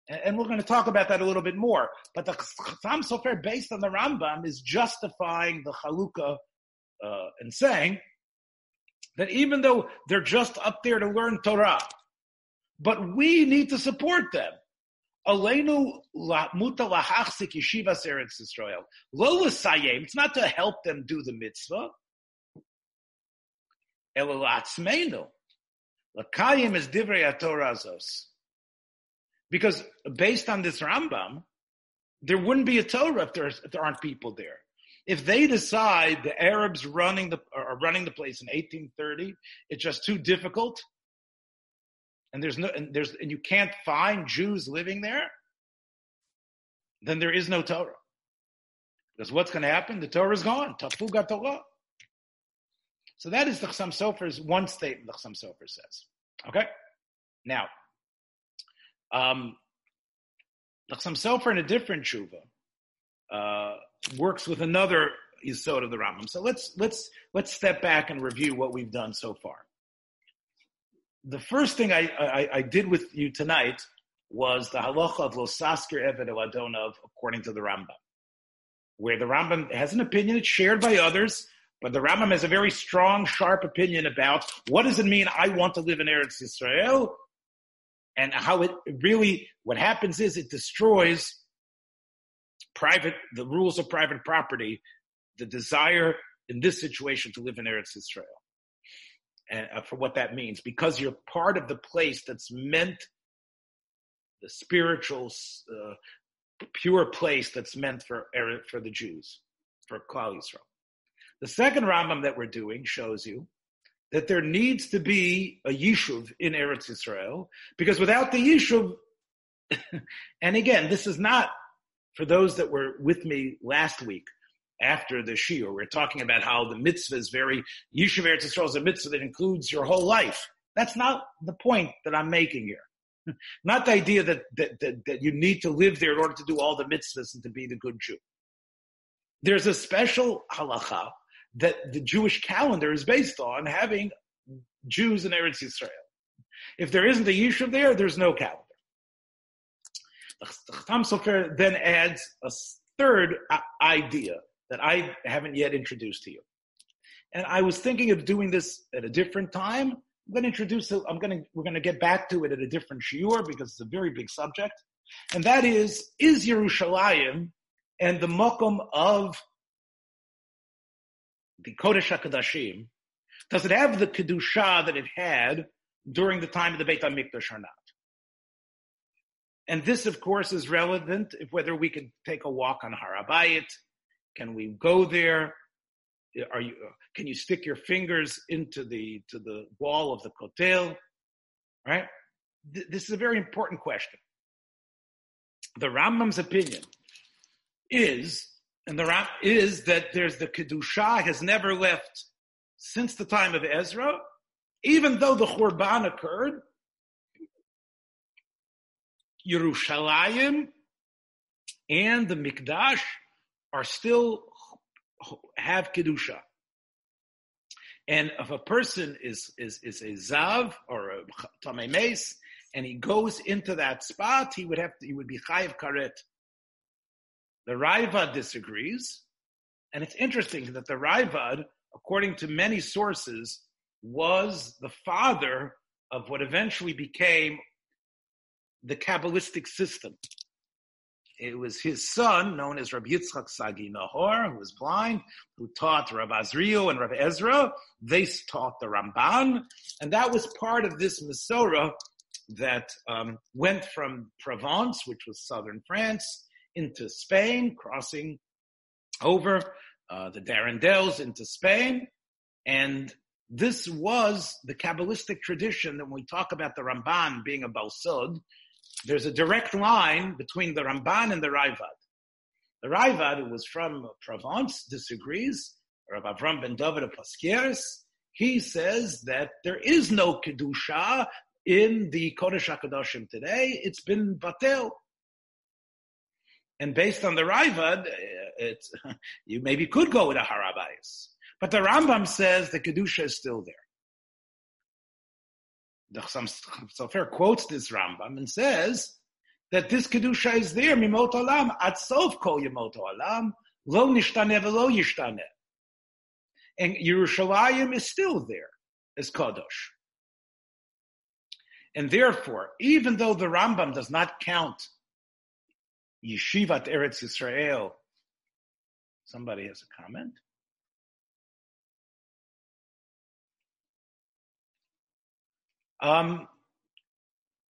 Speaker 1: And we're going to talk about that a little bit more. But the Chassam Sofer, based on the Rambam, is justifying the Chalukah uh, and saying that even though they're just up there to learn Torah, but we need to support them. Aleinu muta lahachzik yeshivas eretz. Lo It's not to help them do the mitzvah. Elalatzmeinu. Lakayim is divrei Torah Because based on this Rambam, there wouldn't be a Torah if, if there aren't people there. If they decide the Arabs running the are running the place in 1830, it's just too difficult, and there's no and there's and you can't find Jews living there, then there is no Torah. Because what's going to happen? The Torah is gone. Tafuga Torah. So that is the Chassam Sofer's one statement the Chassam Sofer says. Okay? Now, um, Chassam Sofer in a different tshuva uh, works with another Yisod of the Rambam. So let's, let's, let's step back and review what we've done so far. The first thing I, I, I did with you tonight was the halacha of Losasker Eved Adonov according to the Rambam, where the Rambam has an opinion, it's shared by others, but the Rambam has a very strong, sharp opinion about what does it mean I want to live in Eretz Israel and how it really, what happens is it destroys private, the rules of private property, the desire in this situation to live in Eretz Israel. And uh, for what that means, because you're part of the place that's meant, the spiritual, uh, pure place that's meant for for the Jews, for Klal Yisrael. The second Rambam that we're doing shows you that there needs to be a Yishuv in Eretz Israel, because without the Yishuv, and again, this is not for those that were with me last week after the Shiur, we're talking about how the mitzvah is very, Yishuv Eretz Israel is a mitzvah that includes your whole life. That's not the point that I'm making here. not the idea that, that, that, that you need to live there in order to do all the mitzvahs and to be the good Jew. There's a special halacha that the Jewish calendar is based on having Jews in Eretz Yisrael. If there isn't a Yishuv there, there's no calendar. The Chassam Sofer then adds a third uh, idea that I haven't yet introduced to you. And I was thinking of doing this at a different time. I'm going to introduce it. I'm going to, we're going to get back to it at a different shiur because it's a very big subject. And that is, is Yerushalayim and the mokum of the Kodesh HaKadoshim, does it have the Kedusha that it had during the time of the Beit HaMikdash or not? And this, of course, is relevant if whether we can take a walk on Harabayit. Can we go there? Are you, can you stick your fingers into the, to the wall of the Kotel? Right? This is a very important question. The Rambam's opinion is and the rap is that there's the kedusha has never left since the time of Ezra, even though the Churban occurred. Yerushalayim and the Mikdash are still have kedusha. And if a person is is is a zav or a tamei mace, and he goes into that spot, he would have to, he would be chayiv karet the Raivad disagrees, and it's interesting that the Raivad, according to many sources, was the father of what eventually became the Kabbalistic system. It was his son, known as Rabbi Yitzchak Sagi Nahor, who was blind, who taught Rabbi Azriel and Rabbi Ezra. They taught the Ramban, and that was part of this Masorah that um, went from Provence, which was southern France, into Spain, crossing over uh, the Dardanelles into Spain. And this was the Kabbalistic tradition that when we talk about the Ramban being a Balsod, there's a direct line between the Ramban and the Raivad. The Raivad, who was from Provence, disagrees. Rav Avram ben David of Posquières, he says that there is no Kedusha in the Kodesh HaKadoshim today. It's been Batel. And based on the Raivad, uh, it's, you maybe could go with a Harabayas. But the Rambam says the Kedusha is still there. The Sofer quotes this Rambam and says that this kedusha is there mimot olam at sof kol yemot olam lo nishtane velo yishtane, and Yerushalayim is still there as kadosh. And therefore, even though the Rambam does not count Yeshivat Eretz Yisrael, somebody has a comment. Um,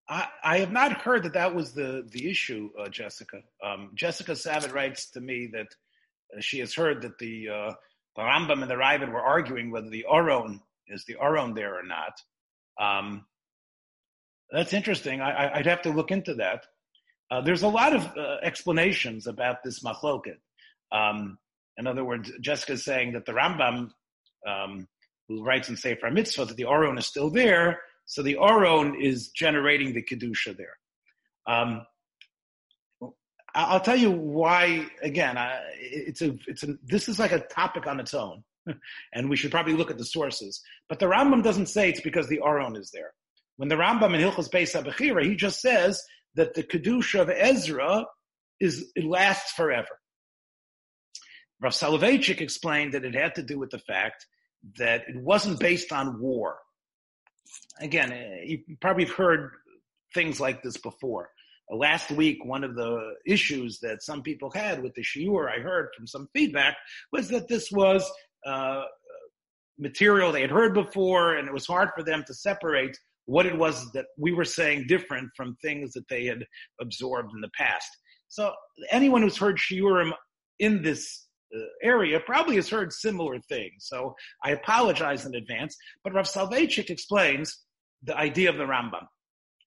Speaker 1: I, I, have not heard that that was the the issue, uh, Jessica. Um, Jessica Savitt writes to me that uh, she has heard that the uh, the Rambam and the Ravid were arguing whether the Oron is the Oron there or not. Um, that's interesting. I, would have to look into that. Uh, there's a lot of uh, explanations about this machloket. Um, in other words, Jessica's saying that the Rambam, um, who writes in Sefer Mitzvah, that the Aron is still there, so the Aron is generating the Kedusha there. Um, I'll tell you why. Again, I, it's a, it's a, this is like a topic on its own, and we should probably look at the sources. But the Rambam doesn't say it's because the Aron is there. When the Rambam in Hilchos Beis HaBechira, he just says that the kedusha of Ezra is it lasts forever. Rav Soloveitchik explained that it had to do with the fact that it wasn't based on war. Again, you probably have heard things like this before. Uh, last week, one of the issues that some people had with the shiur, I heard from some feedback, was that this was uh, material they had heard before, and it was hard for them to separate what it was that we were saying different from things that they had absorbed in the past. So anyone who's heard shiurim in this uh, area probably has heard similar things. So I apologize in advance. But Rav Soloveitchik explains the idea of the Rambam.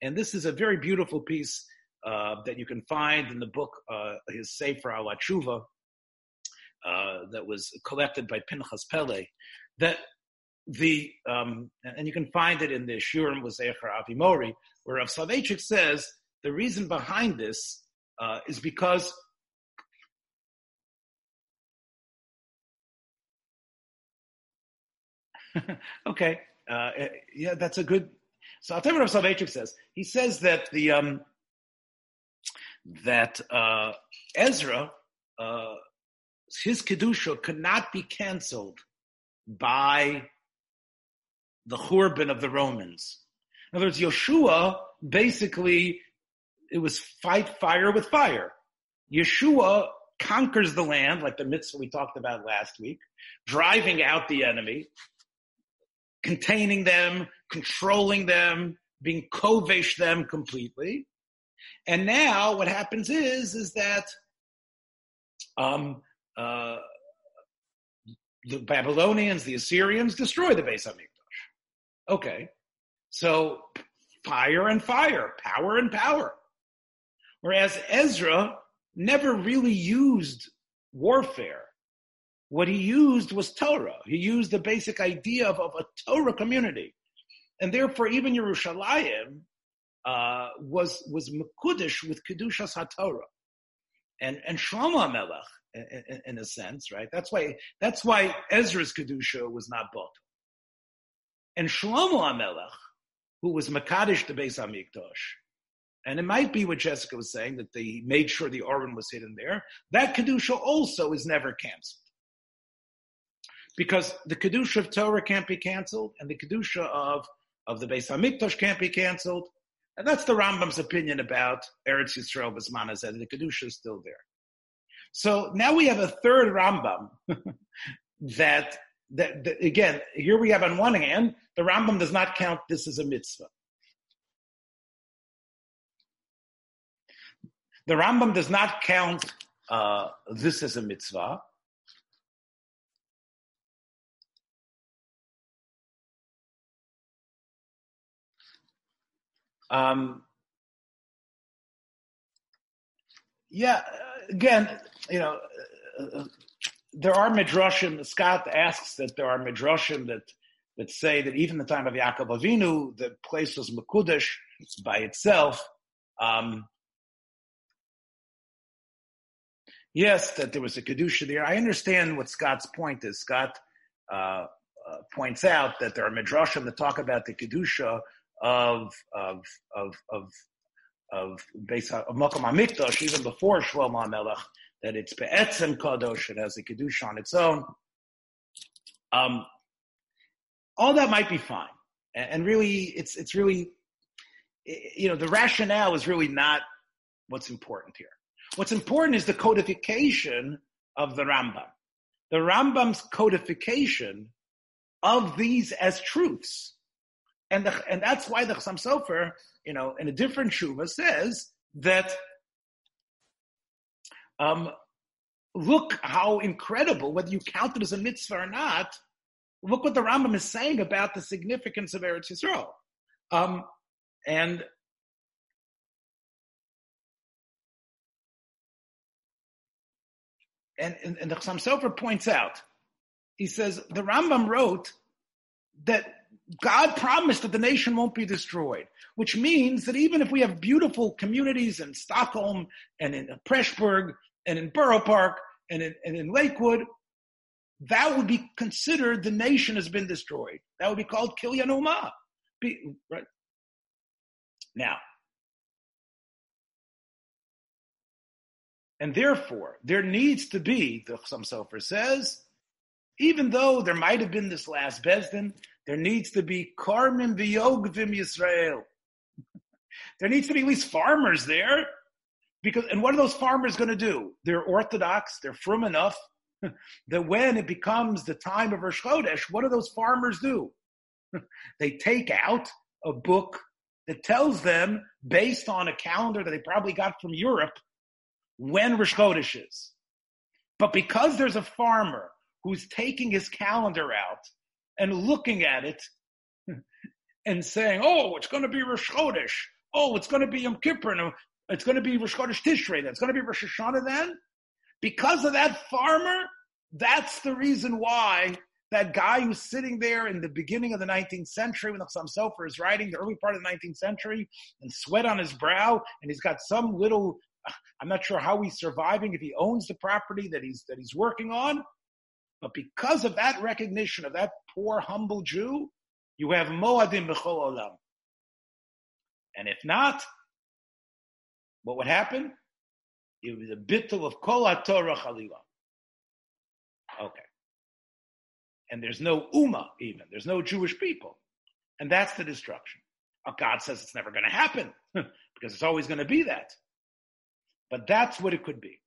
Speaker 1: And this is a very beautiful piece uh, that you can find in the book, uh, his Sefer al uh, that was collected by Pinchas Peli, that the um, and you can find it in the Shurim Wazecher Avimori, where Rav Soloveitchik says the reason behind this uh, is because okay, uh, yeah, that's a good. So I'll tell you what Rav says. He says that the um, that uh, Ezra, uh, his kedusha could not be canceled by the Churban of the Romans. In other words, Yeshua basically, it was fight fire with fire. Yeshua conquers the land, like the mitzvah we talked about last week, driving out the enemy, containing them, controlling them, being kovesh them completely. And now what happens is, is that um, uh, the Babylonians, the Assyrians destroy the Beis Hamikdash. Okay. So fire and fire, power and power. Whereas Ezra never really used warfare. What he used was Torah. He used the basic idea of, of a Torah community. And therefore, even Yerushalayim uh, was, was Mekudesh with Kedushas HaTorah. And, and Shlomo Melech, in, in, a sense, right? That's why, that's why Ezra's Kedusha was not bought. And Shlomo Amelech, who was Makadish the Beis Hamikdash, and it might be what Jessica was saying that they made sure the Oren was hidden there. That kedusha also is never canceled because the kedusha of Torah can't be canceled, and the kedusha of of the Beis Hamikdash can't be canceled. And that's the Rambam's opinion about Eretz Yisrael Bismana said the kedusha is still there. So now we have a third Rambam that that, that, again, here we have on one hand, the Rambam does not count this as a mitzvah. The Rambam does not count uh, this as a mitzvah. Um, yeah, again, you know, uh, there are midrashim. Scott asks that there are midrashim that that say that even the time of Yaakov Avinu, the place was Makudesh by itself. Um, yes, that there was a kedusha there. I understand what Scott's point is. Scott uh, uh, points out that there are midrashim that talk about the kedusha of of of of of Beis of Makom even before Shlomo Melech, that it's Be'etzem Kadosh, it has a Kedusha on its own. Um, all that might be fine. And, and really, it's, it's really, you know, the rationale is really not what's important here. What's important is the codification of the Rambam. The Rambam's codification of these as truths. And, the, and that's why the Chassam Sofer, you know, in a different shuva says that um, look how incredible, whether you count it as a mitzvah or not, look what the Rambam is saying about the significance of Eretz Yisrael. Um, and and, and, and the Chassam Sofer points out, he says, the Rambam wrote that God promised that the nation won't be destroyed, which means that even if we have beautiful communities in Stockholm and in Pressburg and in Borough Park and in, and in Lakewood, that would be considered the nation has been destroyed. That would be called Kilyan Ummah. Right? Now, and therefore, there needs to be, the Chassam Sofer says, even though there might have been this last Besdin, there needs to be Karmim V'Yogvim Yisrael. there needs to be at least farmers there. Because, and what are those farmers going to do? They're Orthodox, they're from enough that when it becomes the time of Rosh Chodesh, what do those farmers do? they take out a book that tells them, based on a calendar that they probably got from Europe, when Rosh Chodesh is. But because there's a farmer who's taking his calendar out and looking at it and saying, oh, it's going to be Rosh Chodesh. Oh, it's going to be Yom Kippur. No, it's going to be Rosh Chodesh Tishrei. That's going to be Rosh Hashanah then. Because of that farmer, that's the reason why that guy who's sitting there in the beginning of the 19th century when Chassam Sofer is writing the early part of the 19th century and sweat on his brow and he's got some little I'm not sure how he's surviving if he owns the property that he's that he's working on but because of that recognition of that poor, humble Jew, you have Moadim B'chol Olam. And if not, what would happen? It was a bittul of Kol HaTorah Chalila. Okay. And there's no Ummah even. There's no Jewish people. And that's the destruction. God says it's never going to happen because it's always going to be that. But that's what it could be.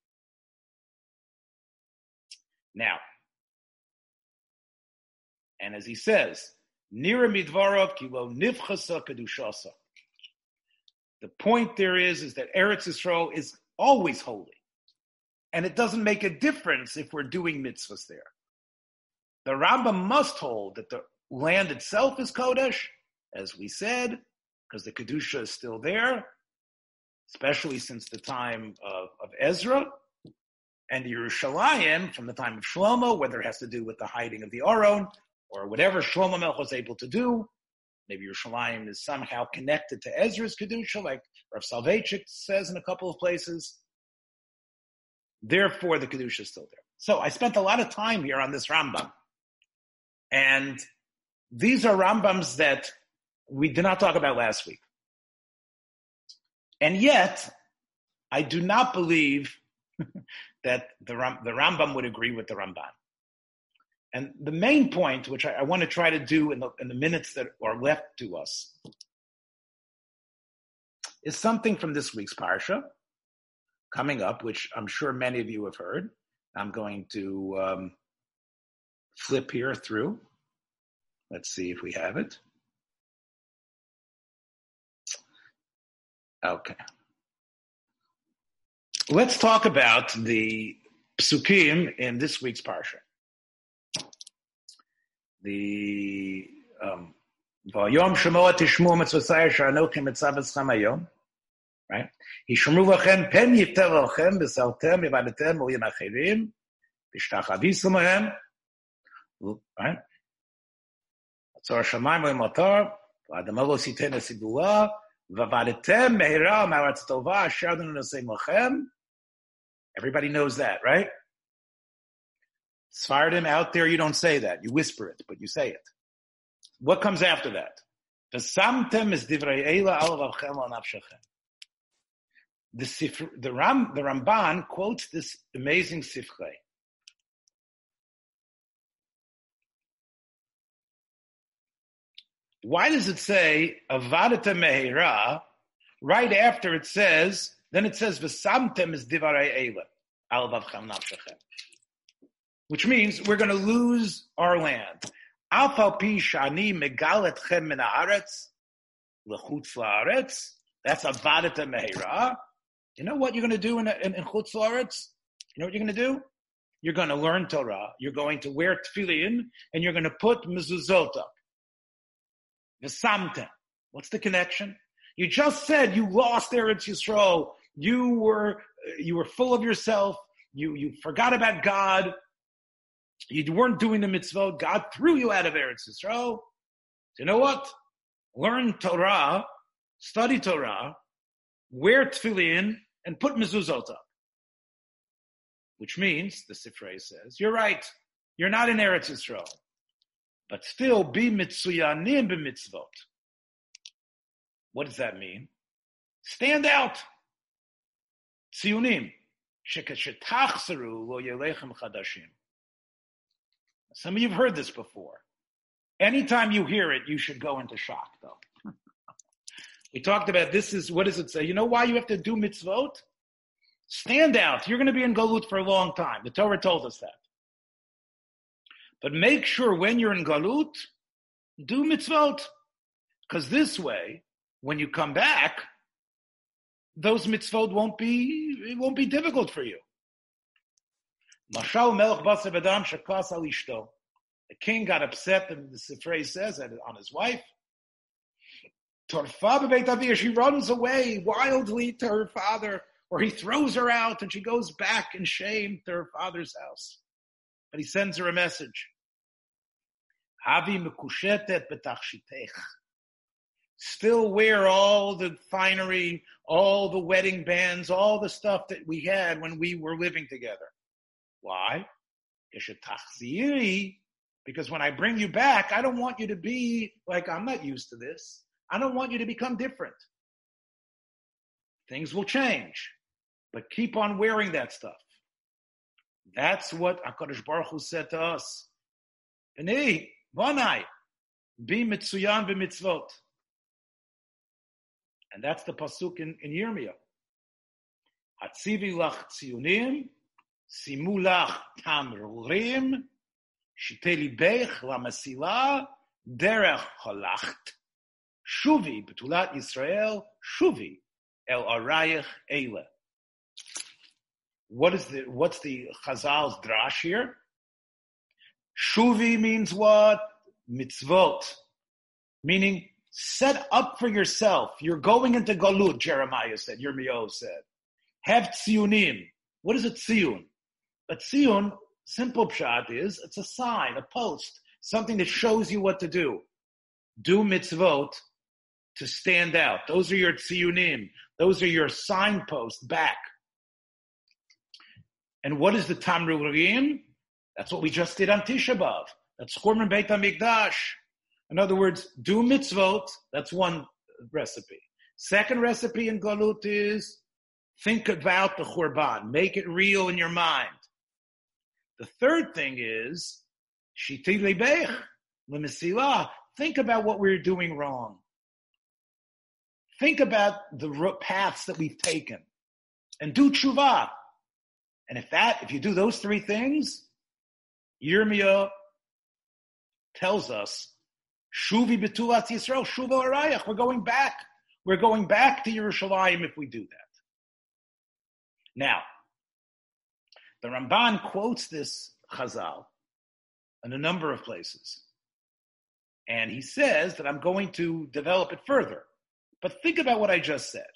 Speaker 1: Now, and as he says, kedushasa. The point there is, is that Eretz Yisrael is always holy. And it doesn't make a difference if we're doing mitzvahs there. The Rambam must hold that the land itself is Kodesh, as we said, because the Kedusha is still there, especially since the time of, of Ezra. And the Yerushalayim, from the time of Shlomo, whether it has to do with the hiding of the Aron, or whatever Shlomo Melch was able to do. Maybe Yerushalayim is somehow connected to Ezra's Kedusha, like Rav Soloveitchik says in a couple of places. Therefore, the Kedusha is still there. So I spent a lot of time here on this Rambam. And these are Rambams that we did not talk about last week. And yet, I do not believe that the, the Rambam would agree with the Ramban. And the main point, which I, I want to try to do in the, in the minutes that are left to us, is something from this week's Parsha coming up, which I'm sure many of you have heard. I'm going to um, flip here through. Let's see if we have it. Okay. Let's talk about the psukim in this week's parsha the um, Vayom Shemoa Tishmu Mitzvosai Shanokim Mitzaveschem Hayom. Right? Yishmru v'chem pen yifter v'chem b'saltem yivaletem u'yim achirim b'shtach mohem. Right? Tzor Shamayim u'yim v'adama lo siten esidua v'avaletem mehira ma'aratz tova asher adonu nosei mochem. Everybody knows that, right? Sfardim out there, you don't say that. You whisper it, but you say it. What comes after that? V'samtem is divrei eila al nafshachem. the the Ram, the Ramban quotes this amazing Sifrei. Why does it say Avadata Mehira right after it says, then it says V'samtem is Divarei Eila, Al which means we're going to lose our land. That's avadata mehira. You know what you're going to do in, in, in chutz laaretz? You know what you're going to do? You're going to learn Torah. You're going to wear tefillin, and you're going to put mezuzot up. V'samtem. What's the connection? You just said you lost Eretz Yisrael. You were you were full of yourself. You you forgot about God. You weren't doing the mitzvot. God threw you out of Eretz Yisrael. You know what? Learn Torah, study Torah, wear tefillin, and put mezuzot up. Which means, the Sifrei says, you're right. You're not in Eretz Yisrael. But still be mitzuyanim b'mitzvot. What does that mean? Stand out. Tziyunim. Shekashetachseru lo yelechem chadashim. Some of you have heard this before. Anytime you hear it, you should go into shock, though. we talked about this is what does it say? You know why you have to do mitzvot? Stand out. You're going to be in Galut for a long time. The Torah told us that. But make sure when you're in Galut, do mitzvot. Because this way, when you come back, those mitzvot won't be, it won't be difficult for you. Mashal Basar Shakas Alishto. The king got upset, and the Sifrei says, on his wife. She runs away wildly to her father, or he throws her out, and she goes back in shame to her father's house. But he sends her a message. Still wear all the finery, all the wedding bands, all the stuff that we had when we were living together. Why? Because when I bring you back, I don't want you to be like, I'm not used to this. I don't want you to become different. Things will change, but keep on wearing that stuff. That's what HaKadosh Baruch Hu said to us. B'nei, Bonai, be mitzuyan b'mitzvot. And that's the pasuk in, in Yirmiyah. Hatzivi lach tziyunim, Simulach tamrurim, shiteli bech lamasila, derech halacht, shuvi betulat Yisrael, shuvi el arayich eile. What is the what's the Chazal's drash here? Shuvi means what? Mitzvot, meaning set up for yourself. You're going into galut. Jeremiah said. Yirmiyahu said. Have tziyunim. What is a tziyun? A tziyun, simple pshat is, it's a sign, a post, something that shows you what to do. Do mitzvot to stand out. Those are your tziyunim. Those are your signposts back. And what is the Tamru tamrurim? That's what we just did on Tisha B'Av. That's Churban Beit HaMikdash. In other words, do mitzvot. That's one recipe. Second recipe in Galut is think about the Churban. Make it real in your mind. The third thing is, think about what we're doing wrong. Think about the paths that we've taken and do tshuva. And if that, if you do those three things, Yirmiyah tells us, Shuvi betulat Yisrael, Shuva arayach. We're going back. We're going back to Yerushalayim if we do that. Now, the Ramban quotes this Chazal in a number of places. And he says that I'm going to develop it further. But think about what I just said.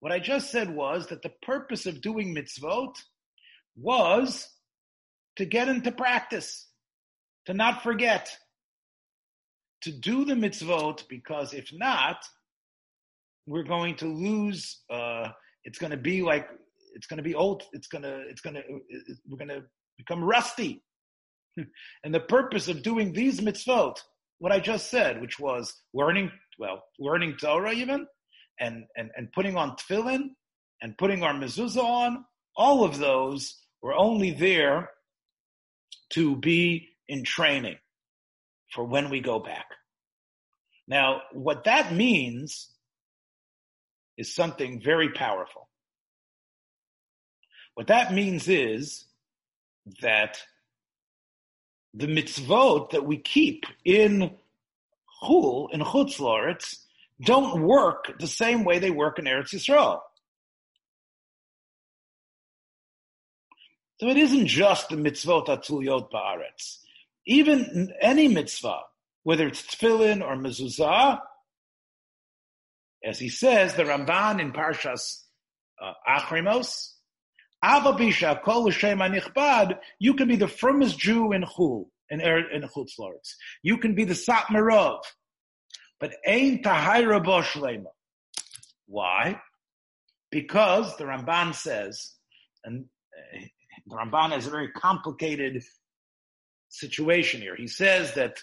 Speaker 1: What I just said was that the purpose of doing mitzvot was to get into practice, to not forget, to do the mitzvot, because if not, we're going to lose. Uh, it's going to be like it's going to be old. It's going to, it's going to, we're going to become rusty. and the purpose of doing these mitzvot, what I just said, which was learning, well, learning Torah even, and, and, and putting on tefillin, and putting our mezuzah on, all of those were only there to be in training for when we go back. Now, what that means is something very powerful. What that means is that the mitzvot that we keep in Chul, in Chutz don't work the same way they work in Eretz Yisrael. So it isn't just the mitzvot atuliyot ba'aretz. Even any mitzvah, whether it's tefillin or mezuzah, as he says, the Ramban in Parshas uh, Acharei Mos, you can be the firmest Jew in Chul, in, in Chutz Lords. You can be the Satmarov, but ain tahira shlema. Why? Because the Ramban says, and uh, the Ramban has a very complicated situation here. He says that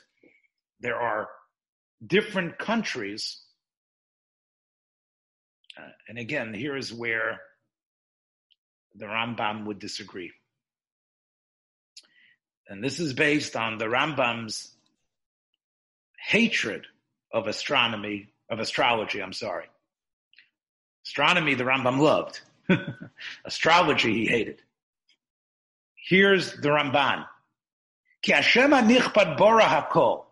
Speaker 1: there are different countries, uh, and again, here is where the Rambam would disagree. And this is based on the Rambam's hatred of astronomy, of astrology, I'm sorry. Astronomy, the Rambam loved. Astrology, he hated. Here's the Ramban. Ki Hashem hakol.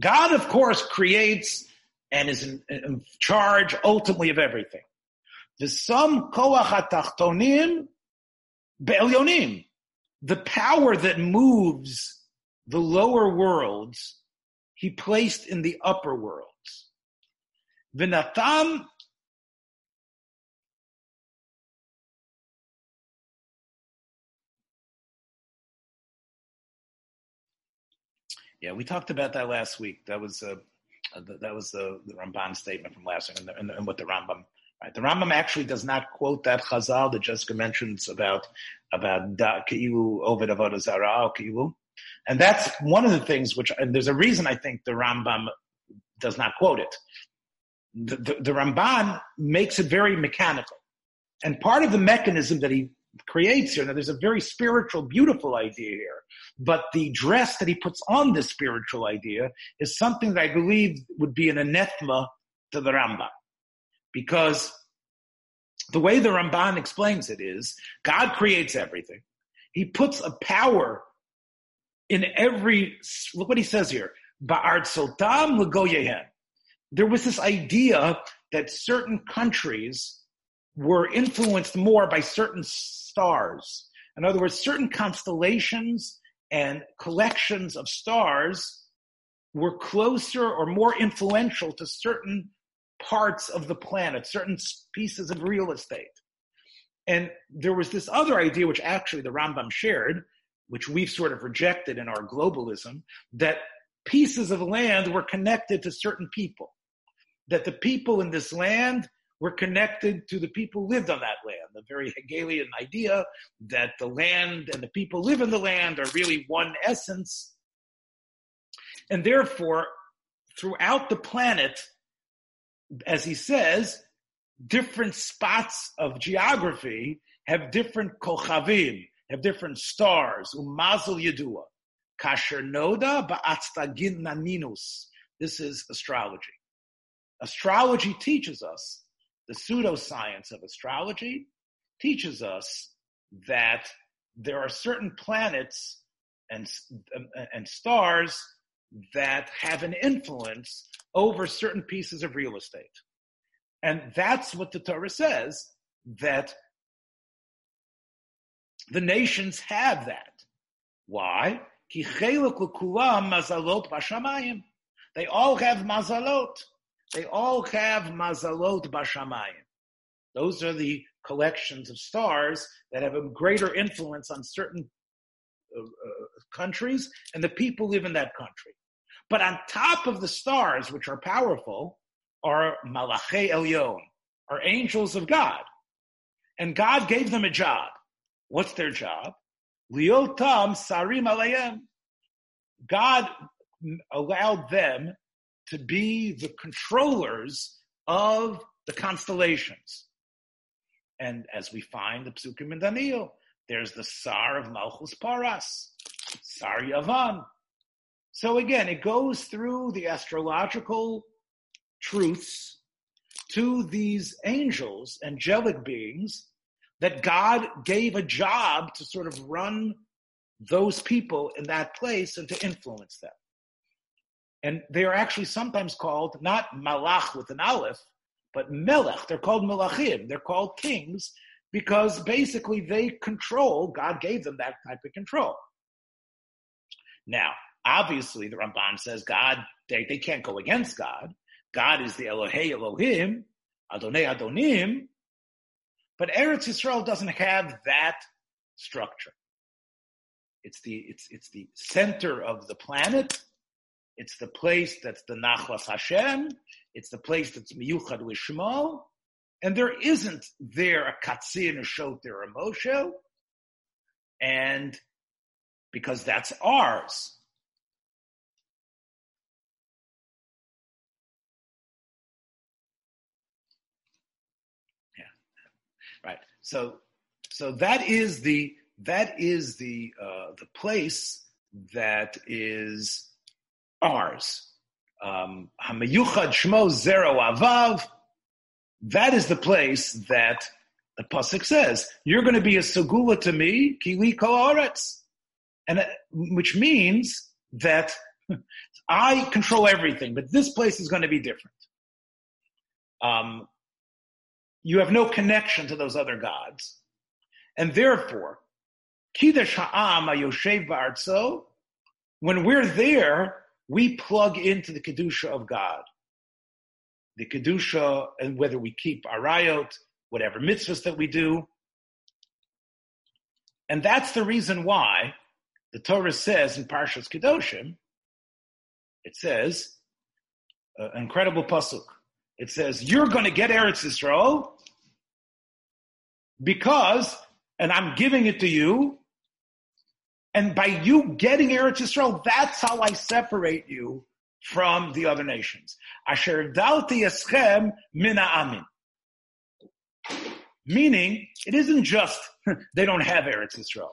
Speaker 1: God, of course, creates and is in, in charge ultimately of everything. V'sam koach hatachtonim be'elyonim. The power that moves the lower worlds, he placed in the upper worlds. V'natam Yeah, we talked about that last week. That was uh, that was the, the Ramban statement from last week, and, the, and, the, and what the Rambam. Right, the Rambam actually does not quote that Chazal that Jessica mentions about about Keilu Ovid Avodah Keilu, and that's one of the things which. And there's a reason I think the Rambam does not quote it. The, the, the Ramban makes it very mechanical, and part of the mechanism that he creates here. Now, there's a very spiritual, beautiful idea here, but the dress that he puts on this spiritual idea is something that I believe would be an anathema to the Rambam. Because the way the Ramban explains it is God creates everything. He puts a power in every, look what he says here, There was this idea that certain countries were influenced more by certain stars. In other words, certain constellations and collections of stars were closer or more influential to certain parts of the planet, certain pieces of real estate. And there was this other idea, which actually the Rambam shared, which we've sort of rejected in our globalism, that pieces of land were connected to certain people. That the people in this land were connected to the people who lived on that land. The very Hegelian idea that the land and the people live in the land are really one essence. And therefore, throughout the planet, as he says, different spots of geography have different kochavim, have different stars, umazel yedua. Kasher noda ba'atztagin naninus. This is astrology. Astrology teaches us the pseudoscience of astrology teaches us that there are certain planets and, and stars that have an influence over certain pieces of real estate. And that's what the Torah says, that the nations have that. Why? They all have mazalot. They all have mazalot bashamayim. Those are the collections of stars that have a greater influence on certain Uh, countries, and the people live in that country. But on top of the stars, which are powerful, are malache elyon, are angels of God. And God gave them a job. What's their job? Liotam sarim alayim. God allowed them to be the controllers of the constellations. And as we find the Psukim in Daniel, there's the Sar of Malchus Paras, Sar Yavan. So again, it goes through the astrological truths to these angels, angelic beings, that God gave a job to sort of run those people in that place and to influence them. And they are actually sometimes called not malach with an aleph, but melech. They're called melachim. They're called kings because basically they control, God gave them that type of control. Now, obviously, the Ramban says God, they, they can't go against God. God is the Elohei Elohim, Adonai Adonim, but Eretz Yisrael doesn't have that structure. It's the, it's, it's the center of the planet. It's the place that's the Nachlas Hashem. It's the place that's Miyuchad Lishmo. And there isn't there a Katzin, a Shoter, a Moshe. And because that's ours. Yeah. Right. So, so that is the, that is the, uh, the place that is ours. Um, Hamayuchad Shmo Zero Avav. That is the place that the pasuk says you're going to be a segula to me, kili koaretz, and which means that I control everything, but this place is going to be different. Um, you have no connection to those other gods, and therefore, kiddush ha'am ayoshev ba'artzo. When we're there, we plug into the Kedusha of God. The Kedusha, and whether we keep arayot, whatever mitzvahs that we do. And that's the reason why the Torah says in Parshas Kedoshim, it says, uh, incredible pasuk. It says, you're going to get Eretz Yisrael because, and I'm giving it to you, and by you getting Eretz Yisrael, that's how I separate you from the other nations. Asher mina amin. Meaning, it isn't just they don't have Eretz Yisrael.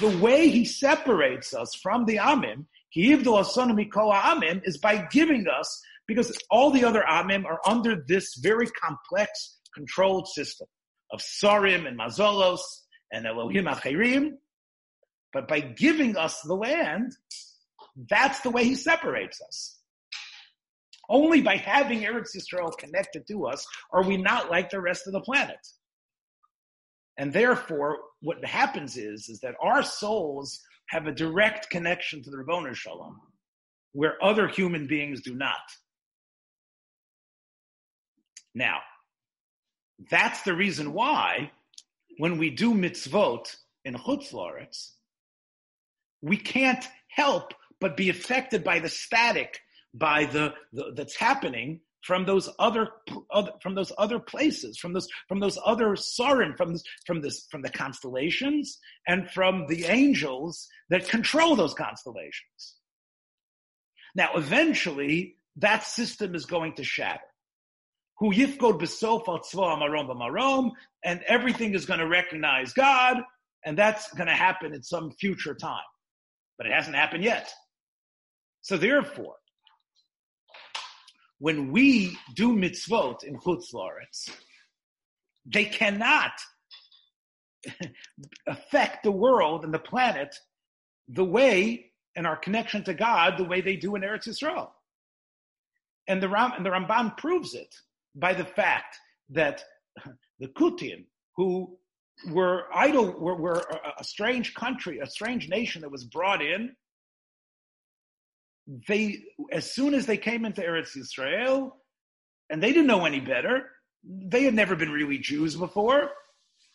Speaker 1: The way he separates us from the Amim, Amim, is by giving us, because all the other Amim are under this very complex controlled system of Sarim and Mazolos and Elohim Acherim, but by giving us the land, that's the way he separates us. Only by having Eretz Yisrael connected to us are we not like the rest of the planet. And therefore, what happens is, is that our souls have a direct connection to the Ribbono shel Olam, where other human beings do not. Now, that's the reason why when we do mitzvot in Chutz La'aretz, we can't help but be affected by the static, by the, the that's happening from those other, other, from those other places, from those from those other sarim, from from this from the constellations and from the angels that control those constellations. Now, eventually, that system is going to shatter. Who yifkod besof marom marom, and everything is going to recognize God, and that's going to happen at some future time but it hasn't happened yet. So therefore, when we do mitzvot in Chutz La'aretz, they cannot affect the world and the planet the way and our connection to God the way they do in Eretz Yisrael. And the, Ram, and the Ramban proves it by the fact that the Kutim, who were idle, were, were a strange country, a strange nation that was brought in. They, as soon as they came into Eretz Israel, and they didn't know any better, they had never been really Jews before.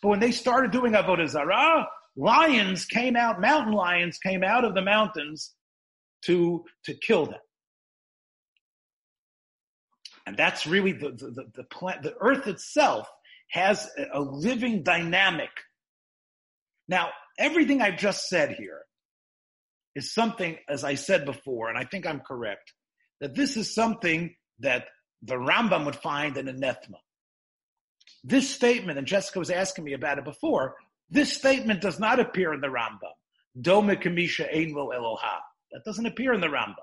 Speaker 1: But when they started doing Avodah Zarah, lions came out, mountain lions came out of the mountains to, to kill them. And that's really the, the, the, the, plant, the earth itself has a living dynamic. Now, everything I've just said here is something, as I said before, and I think I'm correct, that this is something that the Rambam would find in Anathema. This statement, and Jessica was asking me about it before, this statement does not appear in the Rambam. Dome kamisha einlo Eloha. That doesn't appear in the Rambam.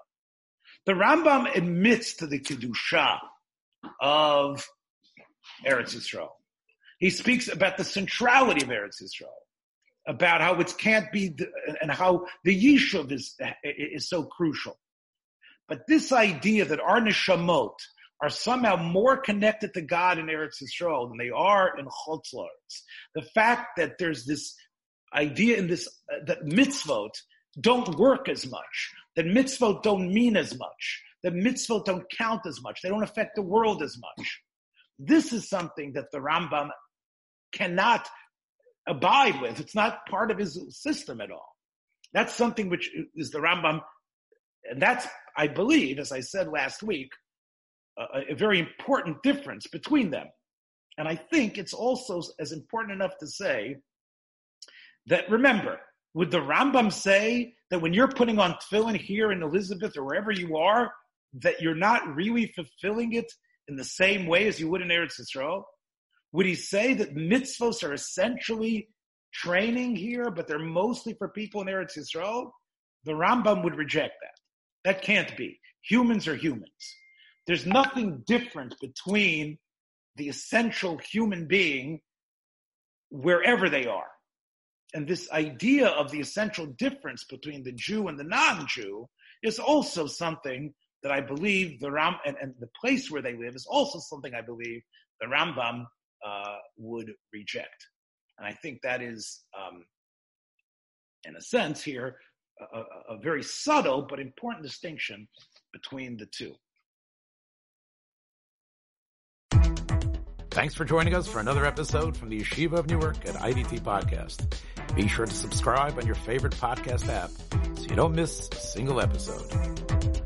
Speaker 1: The Rambam admits to the Kedusha of Eretz Yisrael. He speaks about the centrality of Eretz Yisrael, about how it can't be, the, and how the Yishuv is, is so crucial. But this idea that our neshamot are somehow more connected to God in Eretz Yisrael than they are in Chutz the fact that there's this idea in this, uh, that mitzvot don't work as much, that mitzvot don't mean as much, that mitzvot don't count as much, they don't affect the world as much. This is something that the Rambam cannot abide with. It's not part of his system at all. That's something which is the Rambam, and that's, I believe, as I said last week, a, a very important difference between them. And I think it's also as important enough to say that remember, would the Rambam say that when you're putting on tefillin here in Elizabeth or wherever you are, that you're not really fulfilling it in the same way as you would in Eretz Yisrael? Would he say that mitzvos are essentially training here, but they're mostly for people in Eretz Yisrael? The Rambam would reject that. That can't be. Humans are humans. There's nothing different between the essential human being wherever they are. And this idea of the essential difference between the Jew and the non-Jew is also something that I believe the Ram and, and the place where they live is also something I believe the Rambam uh, would reject. And I think that is, um, in a sense, here a, a, very subtle but important distinction between the two.
Speaker 2: Thanks for joining us for another episode from the Yeshiva of Newark at IDT Podcast. Be sure to subscribe on your favorite podcast app so you don't miss a single episode.